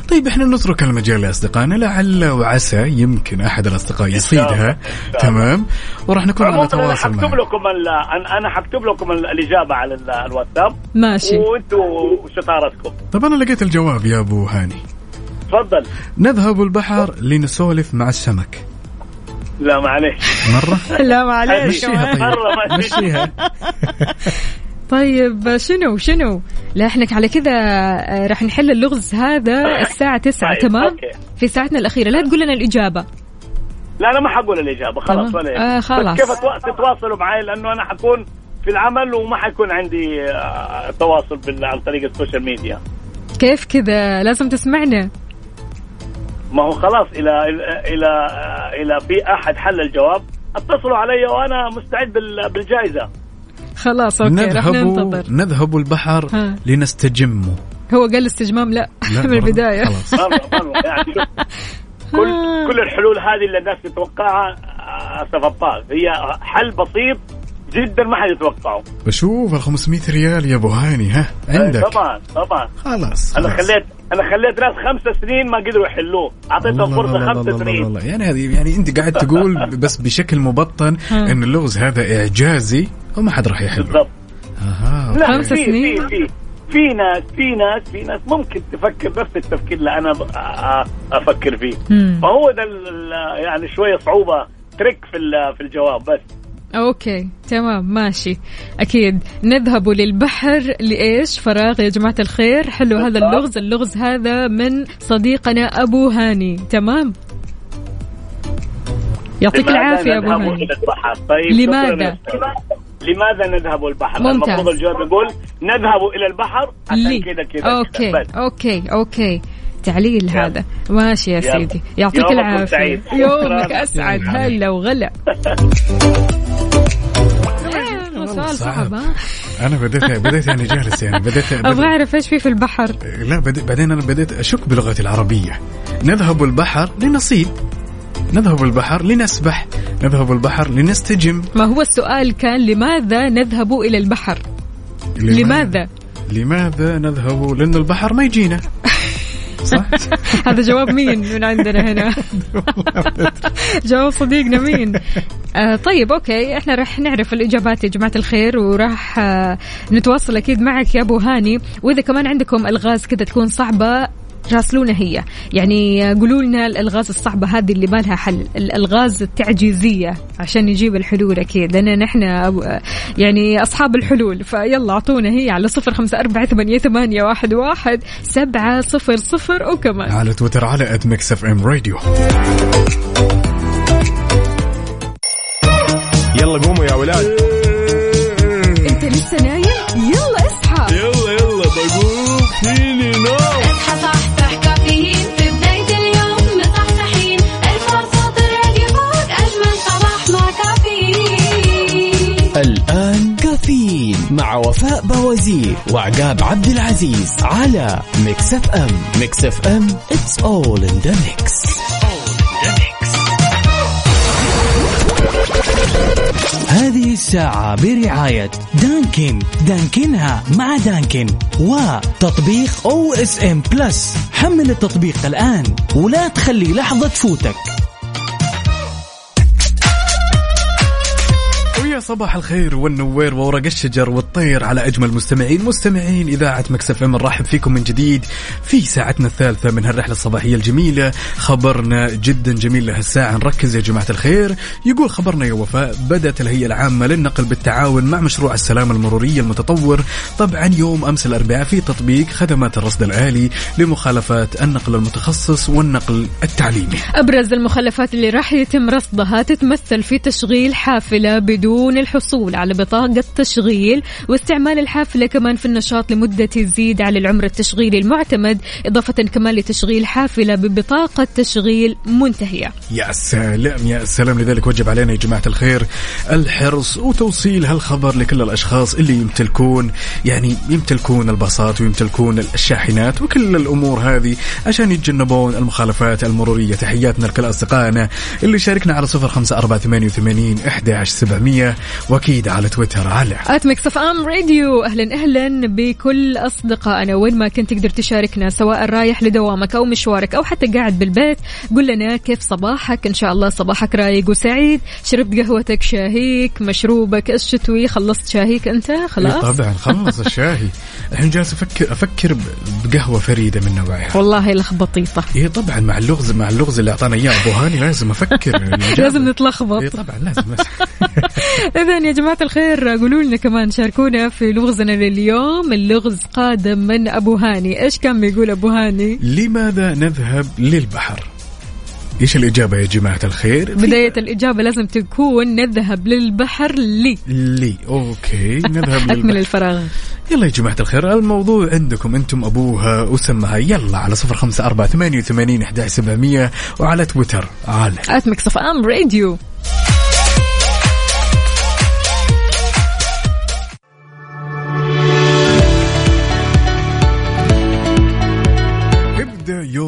طيب إحنا نترك المجال لأصدقائنا. لعل وعسى يمكن أحد الأصدقاء يصيدها. تمام. وراح نكون على تواصل حكتب معك. لكم أنا أنا حكتب لكم ال- الإجابة على ال- الواتساب. ماشي. وأنتم وشطارتكم. طب أنا لقيت الجواب يا أبو هاني. تفضل. نذهب البحر لنسولف مع السمك. لا معليش. مرة؟ لا معليش. مشيها. مرة طيب مشيها. طيب شنو شنو؟ لا إحنا على كذا آه، راح نحل اللغز هذا الساعة تسعة طيب، تمام؟ okay. في ساعتنا الأخيرة. لا تقول لنا الإجابة. لا أنا ما حقول الإجابة خلاص تمام. ولا. آه، خلاص. كيف تتواصلوا معي؟ لأنه أنا حكون في العمل وما حيكون عندي آه، تواصل عن طريق السوشيال ميديا. كيف كذا؟ لازم تسمعنا. ما هو خلاص إلى إلى إلى, إلى في أحد حل الجواب. اتصلوا علي وأنا مستعد بال- بالجائزة. خلاص أوكي نذهب ننتظر. نذهب البحر ها. لنستجم هو قال استجمام؟ لا, لا، من مرة. البداية. خلاص. يعني كل كل الحلول هذه اللي الناس تتوقعها سفباك هي حل بسيط جدا ما حد يتوقعه. بشوف ال 500 ريال يا أبو هاني ها عندك. طبعا طبعا. خلاص أنا خلاص. خليت أنا خليت ناس خمس سنين ما قدروا يحلوه. أعطيتهم الله فرصة الله الله خمس الله سنين. الله. يعني هذه يعني أنت قاعد تقول بس بشكل مبطن إن اللغز هذا إعجازي. وما حد راح يحله بالضبط. أها لا خمس في سنين؟ في في في ناس في ناس في ناس ممكن تفكر نفس التفكير اللي أنا أفكر فيه. مم. فهو ده يعني شوية صعوبة ترك في في الجواب بس. أوكي تمام ماشي. أكيد. نذهب للبحر لإيش؟ فراغ يا جماعة الخير. حلو هذا. اللغز. اللغز هذا من صديقنا أبو هاني. تمام؟ يعطيك العافية أبو هاني. طيب لماذا؟ لماذا نذهب البحر؟ ممتاز. المفروض الجواب يقول نذهب إلى البحر. عشان كذا كذا أوكي. بس. أوكي أوكي. تعليل هذا. ماشي يا يلا. سيدي. يعطيك العافية. سعيد. يومك. أسعد. هلا وغلا. سؤال صعب. ها أنا بديت بديت يعني جالس يعني. بديت أبغى أعرف إيش في في البحر. لا بدي بعدين أنا بديت أشك بلغتي العربية. نذهب البحر لنصيد نذهب البحر لنسبح نذهب البحر لنستجم. ما هو السؤال كان لماذا نذهب إلى البحر؟ لماذا؟ لماذا؟ نذهب؟ لأن البحر ما يجينا. صح؟ هذا جواب مين من عندنا هنا؟ جواب صديقنا مين؟ آه طيب okay إحنا راح نعرف الإجابات يا جماعة الخير وراح آه نتواصل أكيد معك يا أبو هاني. وإذا كمان عندكم ألغاز كذا تكون صعبة راسلونا هي. يعني قولوا لنا الألغاز الصعبة هذه اللي ما لها حل. الألغاز التعجيزية عشان نجيب الحلول أكيد. لأن نحن يعني أصحاب الحلول. فيلا أعطونا هي على صفر خمسة أربعة ثمانية, ثمانية واحد, واحد سبعة صفر صفر وكمان. على تويتر على at Mix FM Radio يلا قوموا يا ولاد. انت لسه نايم؟ يلا اصحى. يلا يلا بقوم. فيني نوم؟ وفاء بوازير وعقاب عبد العزيز على Mix FM. Mix FM it's all in the mix. هذه الساعة برعاية Dunkin. دانكنها مع Dunkin. وتطبيق OSM Plus حمل التطبيق الآن ولا تخلي لحظة تفوتك. صباح الخير والنوير وورق الشجر والطير على أجمل مستمعين مستمعين إذاعة Mix FM نرحب فيكم من جديد في ساعتنا الثالثة من هالرحلة الصباحية الجميلة. خبرنا جدا جميل لهالساعه نركز يا جماعة الخير. يقول خبرنا يا وفاء بدأت الهيئة العامة للنقل بالتعاون مع مشروع السلامة المرورية المتطور. طبعا يوم أمس الأربعاء في تطبيق خدمات الرصد الالي لمخالفات النقل المتخصص والنقل التعليمي. أبرز المخلفات اللي راح يتم رصدها تتمثل في تشغيل حافلة بدون الحصول على بطاقة تشغيل واستعمال الحافلة كمان في النشاط لمدة تزيد على العمر التشغيلي المعتمد إضافة كمان لتشغيل حافلة ببطاقة تشغيل منتهية. يا سلام يا سلام. لذلك وجب علينا يا جماعة الخير الحرص وتوصيل هالخبر لكل الأشخاص اللي يمتلكون يعني يمتلكون الباصات ويمتلكون الشاحنات وكل الأمور هذه عشان يتجنبون المخالفات المرورية. تحياتنا لكل أصدقائنا اللي شاركنا على صفر خمسة أربعة ثمانية وثمانين إحدى سبعمية. وأكيد على تويتر على at Mix FM Radio أهلا أهلا بكل أصدقائنا. وين ما كنت تقدر تشاركنا سواء رايح لدوامك أو مشوارك أو حتى قاعد بالبيت قل لنا كيف صباحك. إن شاء الله صباحك رايق وسعيد. شربت قهوتك شاهيك مشروبك الشتوي خلصت شاهيك أنت؟ إيه خلاص طبعا خلص الشاهي. الحين جالس أفكر أفكر ب- بقهوة فريدة من نوعها. والله لخبطيطه إيه طبعا مع اللغز مع اللغز اللي أعطانا إياه أبو هاني لازم أفكر. لازم نتلخبط. إيه طبعا لازم. اذا يا جماعة الخير قولوا لنا كمان شاركونا في لغزنا لليوم. اللغز قادم من أبو هاني. إيش كان بيقول أبو هاني؟ لماذا نذهب للبحر؟ إيش الإجابة يا جماعة الخير؟ بداية الإجابة لازم تكون نذهب للبحر لي. لي. okay نذهب أكمل للبحر الفراغ. يلا يا جماعة الخير الموضوع عندكم أنتم ابوها وسموها. يلا على صفر خمسة أربعة ثمانية وثمانين أحد سبعمية وعلى تويتر. على FM Radio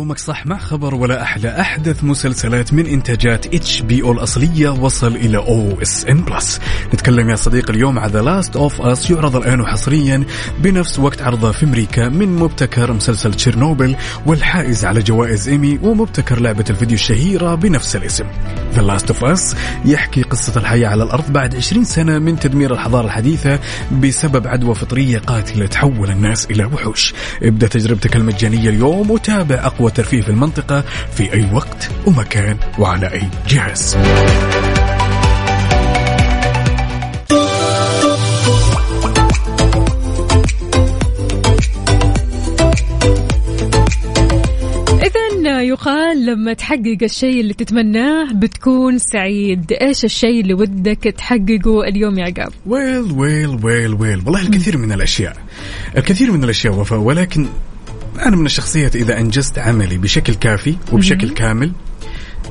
يومك صح مع خبر ولا أحلى. أحدث مسلسلات من إنتاجات HBO الأصلية. وصل إلى OSN Plus. نتكلم يا صديقي اليوم على The Last of Us يعرض الآن حصريا بنفس وقت عرضه في أمريكا من مبتكر مسلسل تشيرنوبل والحائز على جوائز إيمي ومبتكر لعبة الفيديو الشهيرة بنفس الاسم. The Last of Us يحكي قصة الحياة على الأرض بعد 20 سنة من تدمير الحضارة الحديثة بسبب عدوى فطرية قاتلة تحول الناس إلى وحوش. ابدأ تجربتك المجانية اليوم وتابع أقوى ترفيه في المنطقة في أي وقت ومكان وعلى أي جهاز. إذا يقال لما تحقق الشيء اللي تتمناه بتكون سعيد. إيش الشيء اللي ودك تحققه اليوم يا عقاب؟ ويل ويل ويل ويل. والله الكثير من الأشياء. الكثير من الأشياء وفاء ولكن أنا من الشخصيات إذا أنجزت عملي بشكل كافي وبشكل كامل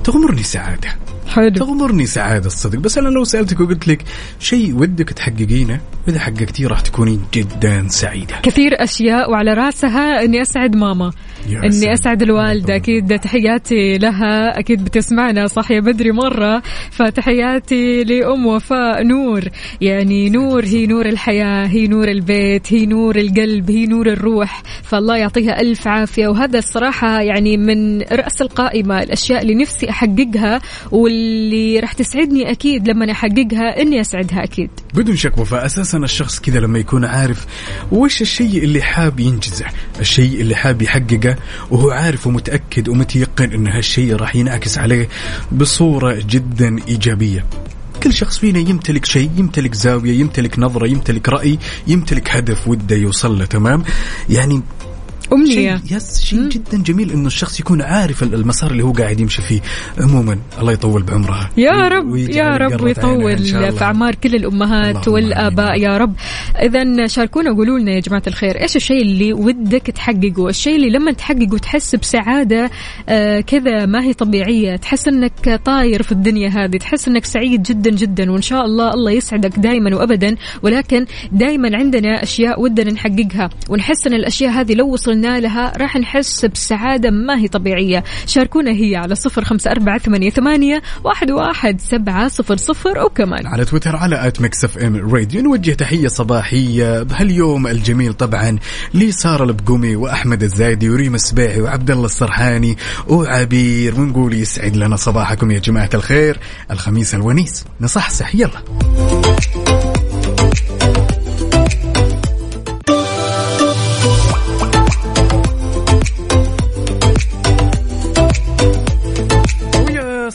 تغمرني سعادة. حلو. تغمرني سعادة الصدق بس أنا لو سألتك وقلت لك شيء ودك تحققينه وإذا حققتيه راح تكونين جدا سعيدة. كثير أشياء وعلى رأسها إني أسعد ماما. سلام. أسعد الوالدة أكيد تحياتي لها. أكيد بتسمعنا صح يا بدري مرة. فتحياتي لأم وفاء نور. يعني نور هي نور الحياة هي نور البيت هي نور القلب هي نور الروح. فالله يعطيها ألف عافية. وهذا الصراحة يعني من رأس القائمة. الأشياء اللي نفسي أحققها واللي راح تسعدني أكيد لما أحققها إني أسعدها أكيد. بدون شك وفاء أساسا الشخص كذا لما يكون عارف وش الشيء اللي حاب ينجزه، الشيء اللي حاب يحققه. وهو عارف ومتأكد ومتيقن إن هالشيء راح ينعكس عليه بصورة جدا إيجابية. كل شخص فينا يمتلك شيء يمتلك زاوية يمتلك نظرة يمتلك رأي يمتلك هدف وده يوصل له تمام يعني أمنية. شيء يس شيء جدا جميل إنه الشخص يكون عارف المسار اللي هو قاعد يمشي فيه. عموما الله يطول بعمرها. يا رب يا رب ويطول. في أعمار كل الأمهات والآباء. يا رب. اذا شاركونا وقولوا لنا يا جماعة الخير إيش الشيء اللي ودك تحققه؟ الشيء اللي لما تحققه تحس بسعادة آه كذا ما هي طبيعية؟ تحس إنك طاير في الدنيا هذه تحس إنك سعيد جدا جدا وإن شاء الله الله يسعدك دائما وابدا. ولكن دائما عندنا أشياء ودنا نحققها ونحس إن الأشياء هذه لو وصلنا لها راح نحس بسعادة ما هي طبيعية. شاركونا هي على صفر خمسة أربعة ثمانية, ثمانية واحد, واحد سبعة صفر صفر وكمان على تويتر على at Mix FM Radio. نوجه تحية صباحية بهاليوم الجميل طبعا لسارة البقومي وأحمد الزايدي وريم السبيعي وعبد الله السرحاني وعبير. ونقول يسعد لنا صباحكم يا جماعة الخير. الخميس الونيس. نصحصح. يلا.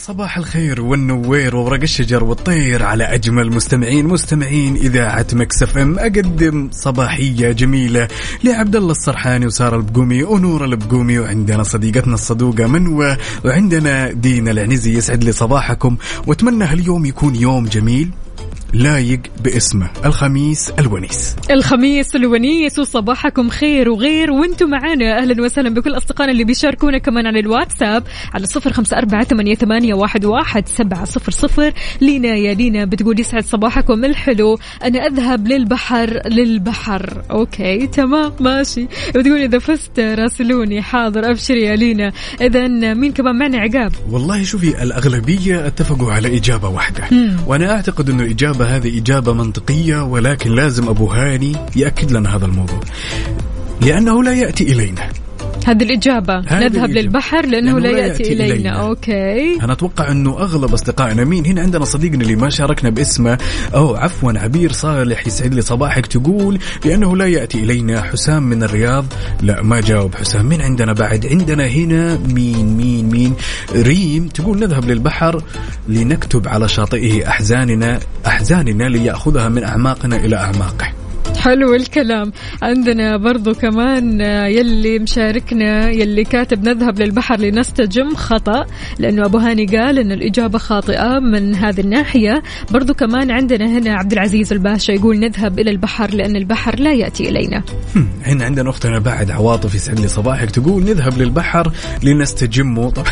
صباح الخير والنوير وورق الشجر والطير على أجمل مستمعين مستمعين إذاعة Mix FM. أقدم صباحية جميلة لعبد الله السرحاني وسارة البقومي ونور البقومي وعندنا صديقتنا الصدوقة منوى وعندنا دينا العنزي يسعد لي صباحكم. وأتمنى هاليوم يكون يوم جميل. لايق باسمه الخميس الونيس. الخميس الونيس وصباحكم خير وغير وأنتم معانا. أهلا وسهلا بكل أصدقائنا اللي بيشاركونا كمان على الواتساب على صفر خمسة أربعة ثمانية, ثمانية واحد, واحد سبعة صفر صفر. لينا يا لينا بتقول يسعد صباحكم الحلو. أنا أذهب للبحر للبحر. okay تمام ماشي. بتقول إذا فزت راسلوني حاضر أبشر يا لينا. اذا مين كمان معنا؟ عقاب. والله شوفي الأغلبية اتفقوا على إجابة واحدة. وأنا أعتقد أن الإجابة هذه إجابة منطقية ولكن لازم أبو هاني يأكد لنا هذا الموضوع. لأنه لا يأتي إلينا. هذه الإجابة. هذه نذهب الإجابة. للبحر لأنه لا يأتي إلينا. إلينا. أوكي. أنا أتوقع أنه أغلب أصدقائنا مين؟ هنا عندنا صديقنا اللي ما شاركنا باسمه. أو عفوا عبير صالح يسعد لي صباحك. تقول لأنه لا يأتي إلينا. حسام من الرياض. لا ما جاوب حسام. مين عندنا بعد؟ عندنا هنا مين مين مين؟ ريم تقول نذهب للبحر لنكتب على شاطئه أحزاننا أحزاننا ليأخذها من أعماقنا إلى أعماقه. حلو الكلام. عندنا برضو كمان يلي مشاركنا يلي كاتب نذهب للبحر لنستجم خطأ لأنه أبو هاني قال أن الإجابة خاطئة من هذه الناحية. برضو كمان عندنا هنا عبد العزيز الباشا يقول نذهب إلى البحر لأن البحر لا يأتي إلينا. هنا عندنا أختنا بعد عواطف يسعد لي صباحك تقول نذهب للبحر لنستجم طبعا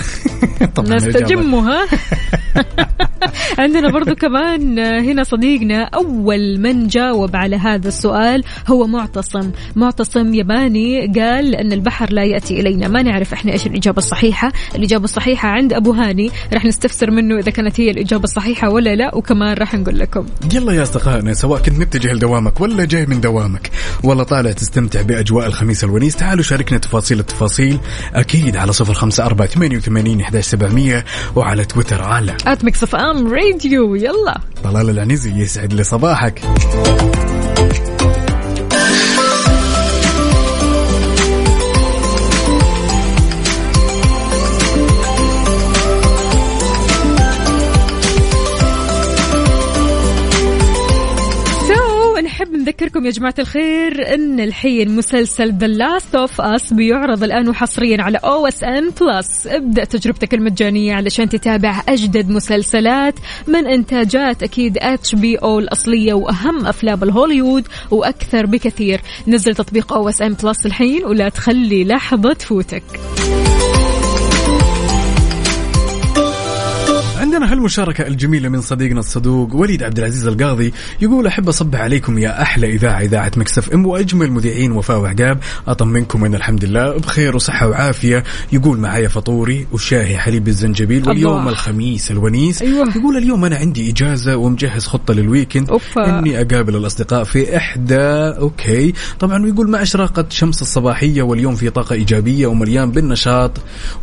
طبعا الإجابة- نستجم ها؟ عندنا برضو كمان هنا صديقنا أول من جاوب على هذا السؤال هو معتصم. معتصم ياباني قال أن البحر لا يأتي إلينا. ما نعرف إحنا إيش الإجابة الصحيحة. الإجابة الصحيحة عند أبو هاني. رح نستفسر منه إذا كانت هي الإجابة الصحيحة ولا لا وكمان رح نقول لكم. يلا يا أصدقائنا سواء كنت متجه لدوامك ولا جاي من دوامك ولا طالع تستمتع بأجواء الخميس الونيس تعالوا شاركنا تفاصيل التفاصيل. أكيد على صفر خمسة أربعة ثمانية وثمانين وعلى تويتر على at Mix FM Radio يلا طلال العنزي يسعد لي صباحك نحب نذكركم يا جماعة الخير إن الحين مسلسل The Last of Us بيعرض الآن وحصريا على OSN Plus ابدأ تجربتك المجانية علشان تتابع أجدد مسلسلات من إنتاجات أكيد HBO الأصلية وأهم أفلام الهوليوود وأكثر بكثير. نزل تطبيق OSN Plus الحين ولا تخلي لحظة تفوتك. عندنا هالمشاركة الجميلة من صديقنا الصدوق وليد عبد العزيز القاضي يقول أحب أصبح عليكم يا أحلى إذاعة إذاعة Mix FM وأجمل مذيعين وفاء وعقاب أطمنكم أن الحمد لله بخير وصحة وعافية يقول معايا فطوري وشاهي حليب الزنجبيل واليوم الله. الخميس الونيس أيوة. يقول اليوم أنا عندي إجازة ومجهز خطة لل weekend أوفا. إني أقابل الأصدقاء في إحدى okay طبعا ويقول مع إشراقة شمس الصباحية واليوم في طاقة إيجابية ومليان بالنشاط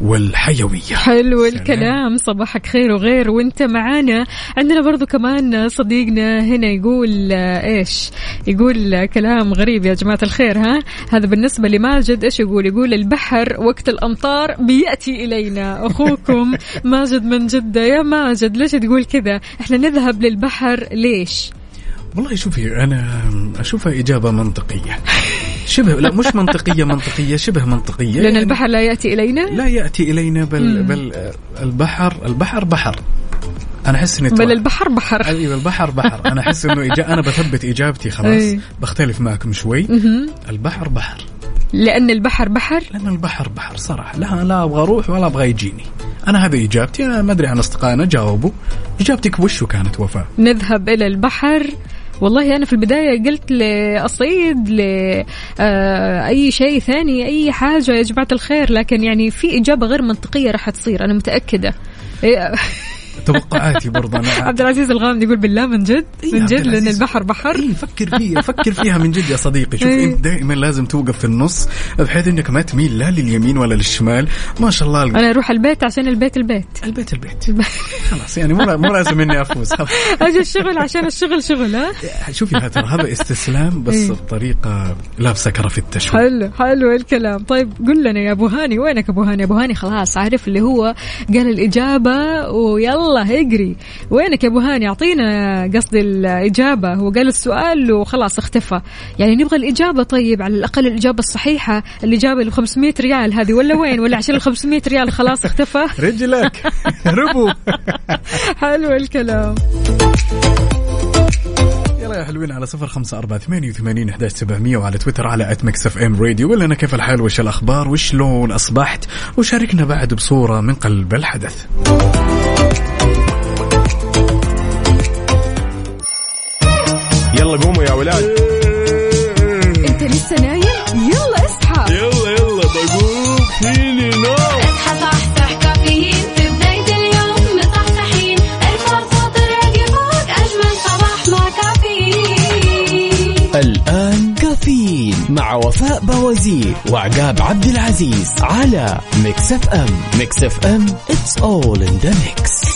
والحيوية حلو. الكلام صباحك خير وغير وانت معانا. عندنا برضو كمان صديقنا هنا يقول آه، إيش؟ يقول آه، كلام غريب يا جماعة الخير ها؟ هذا بالنسبة لماجد إيش يقول؟ يقول البحر وقت الأمطار بيأتي إلينا. أخوكم ماجد من جدة. يا ماجد ليش تقول كذا؟ إحنا نذهب للبحر ليش؟ والله شوفي أنا أشوفها إجابة منطقية. شبه لا مش منطقية منطقية شبه منطقية. لأن يعني البحر لا يأتي إلينا؟ لا يأتي إلينا بل بل البحر البحر بحر. أنا أحس إني بل. البحر بحر. أيوه البحر بحر. أنا أحس إنه إجا... أنا بثبت إجابتي خلاص. أي. بختلف معكم شوي. البحر بحر. لأن البحر بحر؟ لأن البحر بحر صراحة. لا لا أبغى أروح ولا أبغى يجيني. أنا هذه إجابتي. أنا ما أدري عن أصدقائنا جاوبوا. إجابتك وشو كانت وفاء نذهب إلى البحر. والله أنا في البداية قلت لأصيد لأي شيء ثاني أي حاجة يا جماعة الخير لكن يعني في إجابة غير منطقية راح تصير أنا متأكدة. إيه، توقعاتي برضه. أنا عبد العزيز الغامدي يقول بالله من جد إيه من جد العزيز. البحر بحر. إيه فكر فيها فكر فيها من جد يا صديقي. شوف إيه. انت دائما لازم توقف في النص بحيث إنك ما تميل لا لليمين ولا للشمال. ما شاء الله. أنا أروح البيت عشان البيت البيت. البيت البيت. خلاص يعني مو مو لازم إني أفوز. أجي الشغل عشان الشغل شغل ها؟ شوفي ترى هذا استسلام بس إيه. بطريقة لابسه كرفته شوي حلو حلو الكلام. طيب قل لنا يا أبو هاني وينك أبو هاني؟ أبو هاني خلاص عارف اللي هو قال الإجابة ويلا اجري وينك يا أبو هاني؟ أعطينا قصدي الإجابة. هو قال السؤال وخلاص اختفى. يعني نبغى الإجابة طيب على الأقل الإجابة الصحيحة. الإجابة ال 500 ريال هذه ولا وين؟ ولا عشان ال 500 ريال خلاص اختفى؟ رجلك ربو. حلو الكلام. يلا يا حلوين على صفر خمسة أربعة ثمانية وثمانين أحداش سبعمية وعلى تويتر على at Mix FM Radio قول لنا كيف الحال؟ وش الأخبار؟ وشلون أصبحت؟ وشاركنا بعد بصورة من قلب الحدث. يلا قوموا يا ولاد. انت لسه نايم؟ يلا اصحى. يلا يلا بقوم. فيني نوم اصحى صحصح كافيين. في بداية اليوم مصحصحين. الفرصة تراقي فوق أجمل صباح مع كافيين. الآن كافيين مع وفاء بوازير وعقاب عبد العزيز على Mix FM. Mix FM it's all in the mix.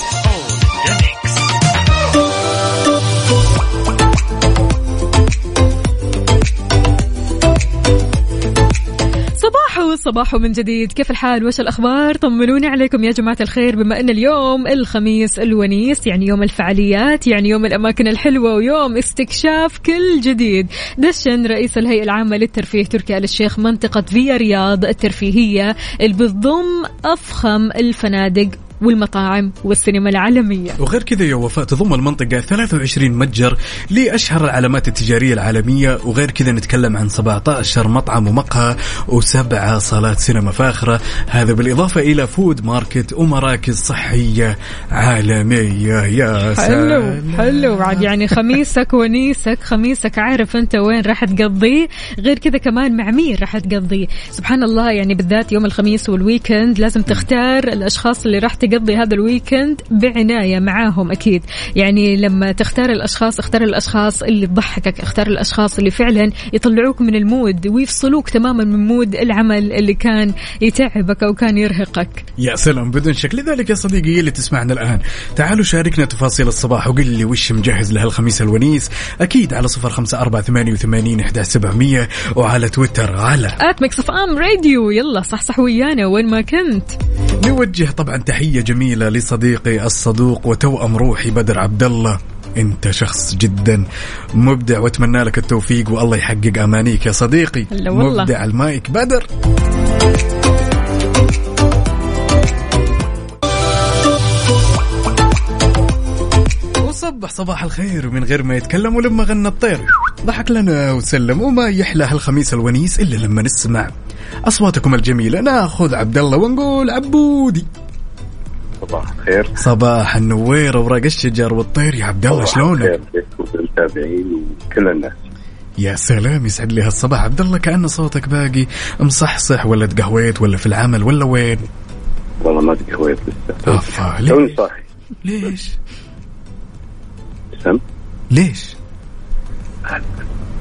صباحو صباحو من جديد. كيف الحال؟ وش الأخبار؟ طمنوني عليكم يا جماعة الخير. بما أن اليوم الخميس الونيس يعني يوم الفعاليات يعني يوم الأماكن الحلوة ويوم استكشاف كل جديد. دشن رئيس الهيئة العامة للترفيه تركي آل الشيخ منطقة فيا رياض الترفيهية اللي بتضم أفخم الفنادق والمطاعم والسينما العالمية. وغير كذا يا وفاء تضم المنطقة 23 متجر لأشهر العلامات التجارية العالمية. وغير كذا نتكلم عن 17 مطعم ومقهى وسبعة صالات سينما فاخرة. هذا بالإضافة إلى food market ومراكز صحية عالمية. يا حلو سلام. حلو. بعد يعني خميسك ونيسك خميسك عارف أنت وين راح تقضيه غير كذا كمان مع مين راح تقضيه سبحان الله يعني بالذات يوم الخميس وال weekend لازم تختار الأشخاص اللي راح تقضي. هذا ال weekend بعناية معاهم أكيد. يعني لما تختار الأشخاص اختار الأشخاص اللي تضحكك اختار الأشخاص اللي فعلا يطلعوك من ال mood ويفصلوك تماما من mood العمل اللي كان يتعبك أو كان يرهقك. يا سلام بدون شك. لذلك يا صديقي اللي تسمعنا الآن تعالوا شاركنا تفاصيل الصباح. وقل لي وش مجهز لهالخميس الونيس. أكيد على صفر خمسة أربعة ثمانية وثمانين إحدى سبعمية وعلى تويتر على at Mix FM Radio يلا صح صح ويانا وين ما كنت. نوجه طبعا تحية جميلة لصديقي الصدوق وتوأم روحي بدر عبد الله أنت شخص جدا مبدع وأتمنى لك التوفيق والله يحقق أمانيك يا صديقي. والله. مبدع المايك بدر. وصبح صباح الخير من غير ما يتكلم ولما غنى الطير. ضحك لنا وسلم وما يحلى هالخميس الونيس إلا لما نسمع أصواتكم الجميلة. نأخذ عبد الله ونقول عبودي. صباح الخير صباح النوير اوراق الشجر والطير يا عبد الله شلونك؟ المتابعين وكل الناس يا سلام يسعد لي هالصباح عبد الله كأن صوتك باقي مصحصح ولا تقهويت ولا في العمل ولا وين؟ والله ما تقهويت لسه توني ليش؟ صاحي ليش؟ سم ليش؟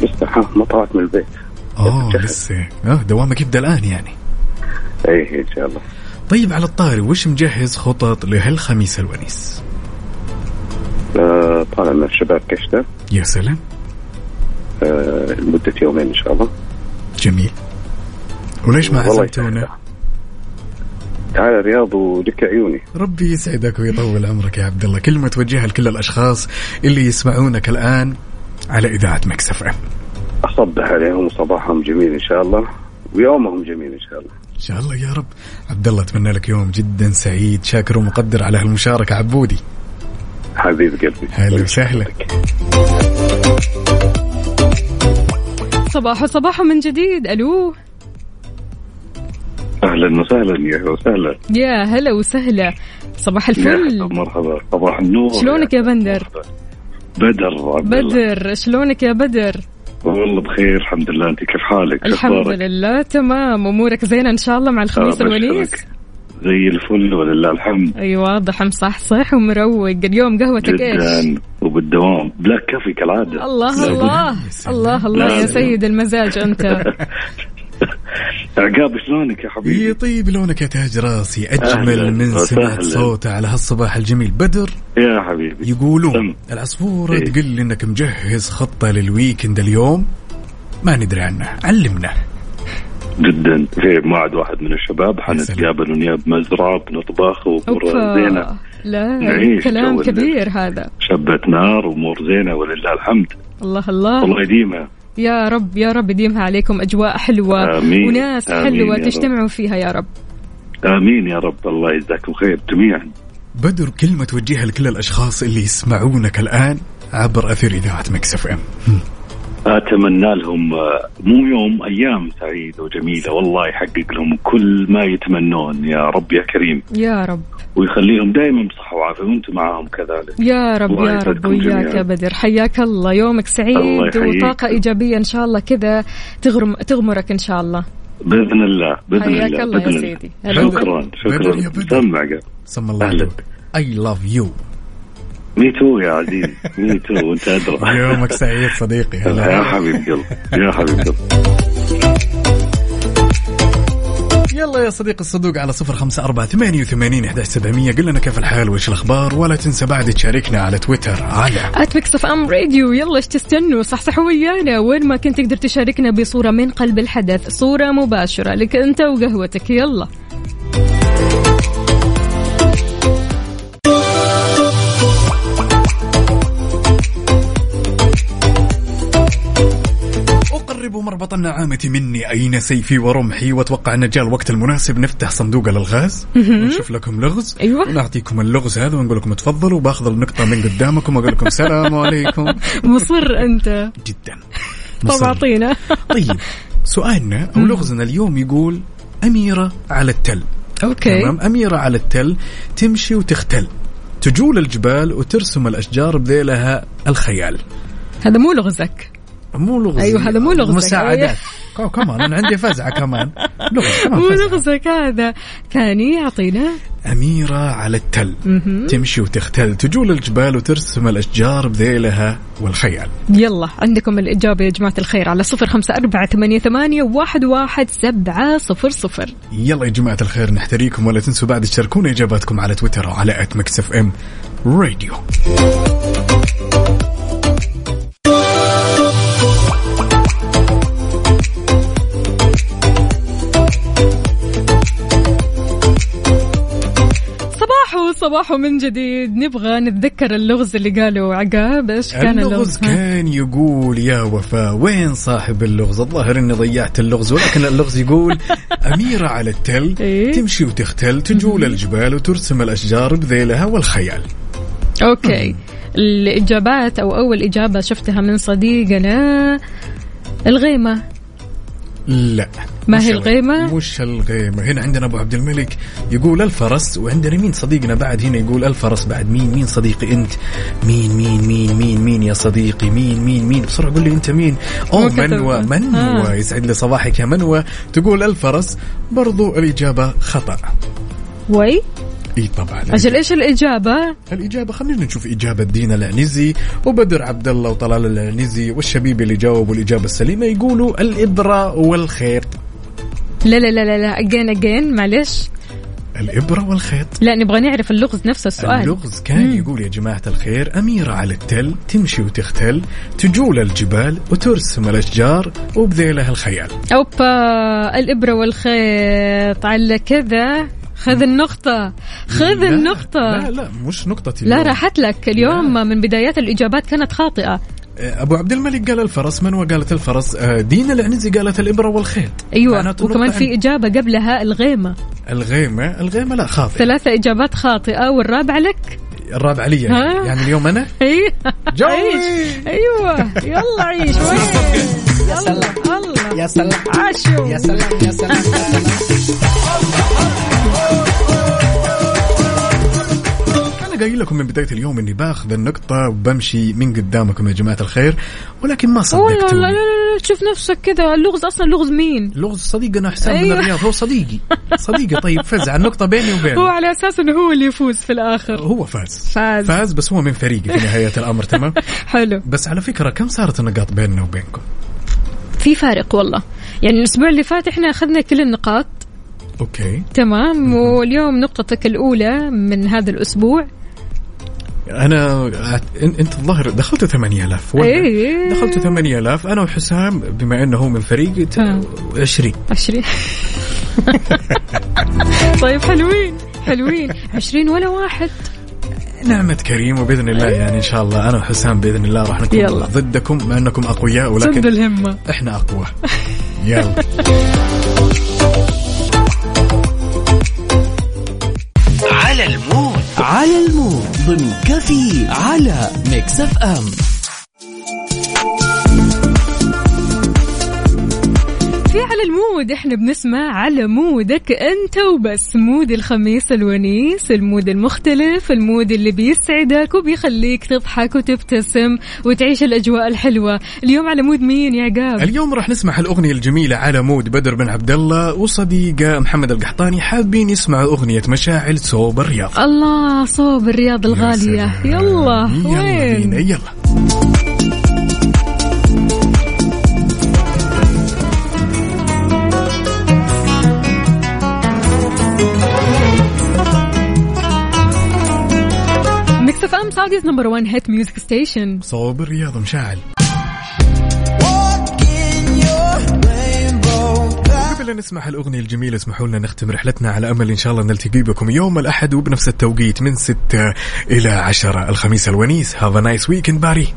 لسه ما طلعت من البيت جهز. لسه آه دوامك يبدأ الآن يعني إيه إن شاء الله طيب على الطاري وش مجهز خطط لهالخميس الونيس؟ آه طالع مع الشباب كشته. يا سلام. آه لمدة يومين إن شاء الله. جميل. وليش ما عزمتونا؟ تعال الرياض ولك عيوني. ربي يسعدك ويطول عمرك يا عبد الله. كلمة توجهها لكل الأشخاص اللي يسمعونك الآن على إذاعة مكسف أم. أصبح عليهم صباحهم جميل إن شاء الله ويومهم جميل إن شاء الله. إن شاء الله يا رب. عبد الله أتمنى لك يوم جدا سعيد شاكر ومقدر على هالمشاركة. عبودي. حبيب قلبي. هلا وسهلا. صباح صباح من جديد. ألو. أهلا وسهلا يا أهلا وسهلا. يا هلا وسهلا. صباح الفل. مرحبا. صباح النور. شلونك يا بندر؟ بدر عبد الله. بدر شلونك يا بدر؟ والله بخير الحمد لله. انت كيف حالك؟ الحمد أخبارك؟ لله تمام. أمورك زينة إن شاء الله مع الخميس الونيس. زي الفل ولله الحمد. أي واضح. مصحصح ومروق. اليوم قهوتك إيش؟ جدا. وبالدوام. black coffee كالعادة. الله الله. الله الله يا. سيد المزاج أنت. عقاب شلونك يا يا حبيبي؟ طيب شلونك يا تاج راسي. أجمل أهلاً من سمعت. صوته على هالصباح الجميل. بدر يا حبيبي. يقولون سم. العصفورة إيه. تقول لي إنك مجهز خطة لل weekend اليوم. ما ندري عنها علمنا. جدا. في موعد واحد من الشباب. حنتقابل وإياه بمزرعه بنطبخ وأمور زينة. لا نعيش كلام كبير هذا. شبة نار وأمور زينة ولله الحمد. الله الله. الله يديمها. يا رب يا رب يديمها عليكم أجواء حلوة آمين. وناس آمين رب. تجتمعوا فيها يا رب آمين يا رب الله يجزاكم خير جميعا بدر كلمة توجهها لكل الأشخاص اللي يسمعونك الآن عبر أثير إذاعة مكسف أم أتمنى لهم آه، مو يوم أيام سعيده وجميلة. والله يحقق لهم كل ما يتمنون. يا رب يا كريم. يا رب. ويخليهم دائما بصحة وعافية. وأنتم معاهم كذلك. يا رب الله يا رب. وياك. يا بدر حياك الله. يومك سعيد الله يحييك. وطاقة إيجابية إن شاء الله كذا تغرم تغمرك إن شاء الله. بإذن الله بإذن حياك الله الله يا سيدي. الله. شكرا شكرا. بدر. سمع قال. سمى الله. I love you. me too يا عزيزي. me too وانت ادرى. يومك سعيد صديقي. يا حبيب قلب يا حبيب قلب يلا يا صديقي الصدوق على صفر خمسة أربعة ثمانية وثمانين إحدى سبعمية. قل لنا كيف الحال وإيش الأخبار؟ ولا تنسى بعد تشاركنا على تويتر على اف ام راديو يلا إيش تستنوا؟ صحصحوا ويانا. وين ما كنت تقدر تشاركنا بصورة من قلب الحدث. صورة مباشرة لك أنت وقهوتك. يلا. ربطنا عامتي مني أين سيفي ورمحي؟ وأتوقع أن جاء الوقت المناسب نفتح صندوق الألغاز ونشوف لكم لغز. أيوة. ونعطيكم اللغز هذا ونقول لكم تفضلوا باخذ النقطة من قدامكم وأقول لكم السلام عليكم. مصر أنت. جدا. طب مصر. أعطينا. طيب سؤالنا أو لغزنا اليوم يقول أميرة على التل. أوكي. تمام؟ أميرة على التل تمشي وتختل. تجول الجبال وترسم الأشجار بذيلها الخيال. هذا مو لغزك. مو لغز. أيوة، هذا مو لغزك. مساعدات كو- كمان أنا عندي فزعة كمان لغز كمان مو. لغزك هذا. ثاني أعطينا. أميرة على التل. تمشي وتختل تجول الجبال وترسم الأشجار بذيلها والخيال. يلا عندكم الإجابة يا جماعة الخير على صفر خمسة أربعة ثمانية, ثمانية واحد, واحد سبعة صفر صفر. يلا يا جماعة الخير نحتريكم ولا تنسوا بعد تشاركونا إجاباتكم على تويتر وعلى at Mix FM Radio صباحو صباحو من جديد. نبغى نتذكر اللغز اللي قاله عقاب. إيش كان اللغز؟ اللغز؟ كان يقول يا وفاء وين صاحب اللغز؟ الظاهر إني ضيعت اللغز ولكن اللغز يقول أميرة على التل إيه؟ تمشي وتختل تجول الجبال وترسم الأشجار بذيلها والخيال. أوكي. الإجابات أو أول إجابة شفتها من صديقنا الغيمة. لا. ما هي الغيمة. مش الغيمة هنا عندنا أبو عبد الملك يقول الفرس وعندنا مين صديقنا بعد هنا يقول الفرس بعد مين؟ مين صديقي أنت؟ مين مين مين مين مين يا صديقي؟ مين مين مين؟ بسرعة قول لي أنت مين. كتب. منوى منوى. آه. يسعد لي صباحك يا منوى. تقول الفرس برضو الإجابة خطأ. وي اي طبعا. أجل إيش الإجابة؟ الإجابة خلينا نشوف إجابة دينا العنزي وبدر عبد الله وطلال العنزي والشبيب اللي جاوبوا الإجابة السليمة يقولوا الإبرة والخيط. لا لا لا لا لا. أجين أجين معلش الإبرة والخيط. لا نبغى نعرف اللغز نفس السؤال. اللغز كان يقول يا جماعة الخير أميرة على التل تمشي وتختل تجول الجبال وترسم الأشجار وبذيلها الخيال. أوبا الإبرة والخيط. على كذا. خذ النقطة. خذ لا، النقطة. لا لا مش نقطتي لا. راحت لك. اليوم لا. من بدايات الإجابات كانت خاطئة. أبو عبد الملك قال الفرس منوى قالت الفرس؟ آه، دينا العنزي قالت الإبرة والخيط أيوة معناته وكمان في. إجابة قبلها الغيمة. الغيمة الغيمة لا خاطئة. ثلاثة إجابات خاطئة والرابعة لك. الرابعة لي يعني. يعني اليوم أنا؟ أي جوي. عيش. أيوة يلا عيش. وين؟ يا سلام. الله. يا سلام. عاشوا. يا سلام يا سلام. قايل لكم من بداية اليوم إني باخذ النقطة وبمشي من قدامكم يا جماعة الخير ولكن ما والله لا لا لا تشوف نفسك كذا اللغز أصلا لغز مين؟ لغز صديقنا حسام من أيوة. الرياض هو صديقي. صديقي طيب فز على النقطة بيني هو وبينه على أساس إنه هو اللي يفوز في الآخر. هو فاز. فاز. فاز بس هو من فريقي في نهاية الأمر تمام؟ حلو. بس على فكرة كم صارت النقاط بيننا وبينكم؟ في فارق والله. يعني الأسبوع اللي فات إحنا أخذنا كل النقاط. okay. تمام. واليوم نقطتك الأولى من هذا الأسبوع. أن- أنت الظاهر دخلت 8000 ولا إيه. دخلت 8000 أنا وحسام بما أنه هو من فريقي ت- آه. 20 عشرين. طيب حلوين حلوين. عشرين ولا واحد. نعمة كريم وبإذن الله يعني إن شاء الله أنا وحسام بإذن الله راح نكون يلا. ضدكم مع أنكم أقوياء سد ولكن الهمة. إحنا أقوى. يلا. على ال mood. على ال mood. ضمن كفي على ميكس أف أم. في على ال mood. إحنا بنسمع على mood ك أنت وبس. mood الخميس الونيس ال mood المختلف ال mood اللي بيسعدك وبيخليك تضحك وتبتسم وتعيش الأجواء الحلوة. اليوم على mood مين يا عقاب اليوم راح نسمع الأغنية الجميلة على mood بدر بن عبد الله وصديقه محمد القحطاني حابين يسمعوا أغنية مشاعل صوب الرياض. الله صوب الرياض يا الغاليه. يلا يلا وين؟ بينا يلا. FM Saudi's number 1 hit music station صوب الرياض مشاعل قبل أن نسمع الأغنية الجميلة اسمحوا لنا نختم رحلتنا على أمل إن شاء الله نلتقي بكم يوم الأحد وبنفس التوقيت من 6 إلى 10 الخميس الونيس. have a nice weekend باري.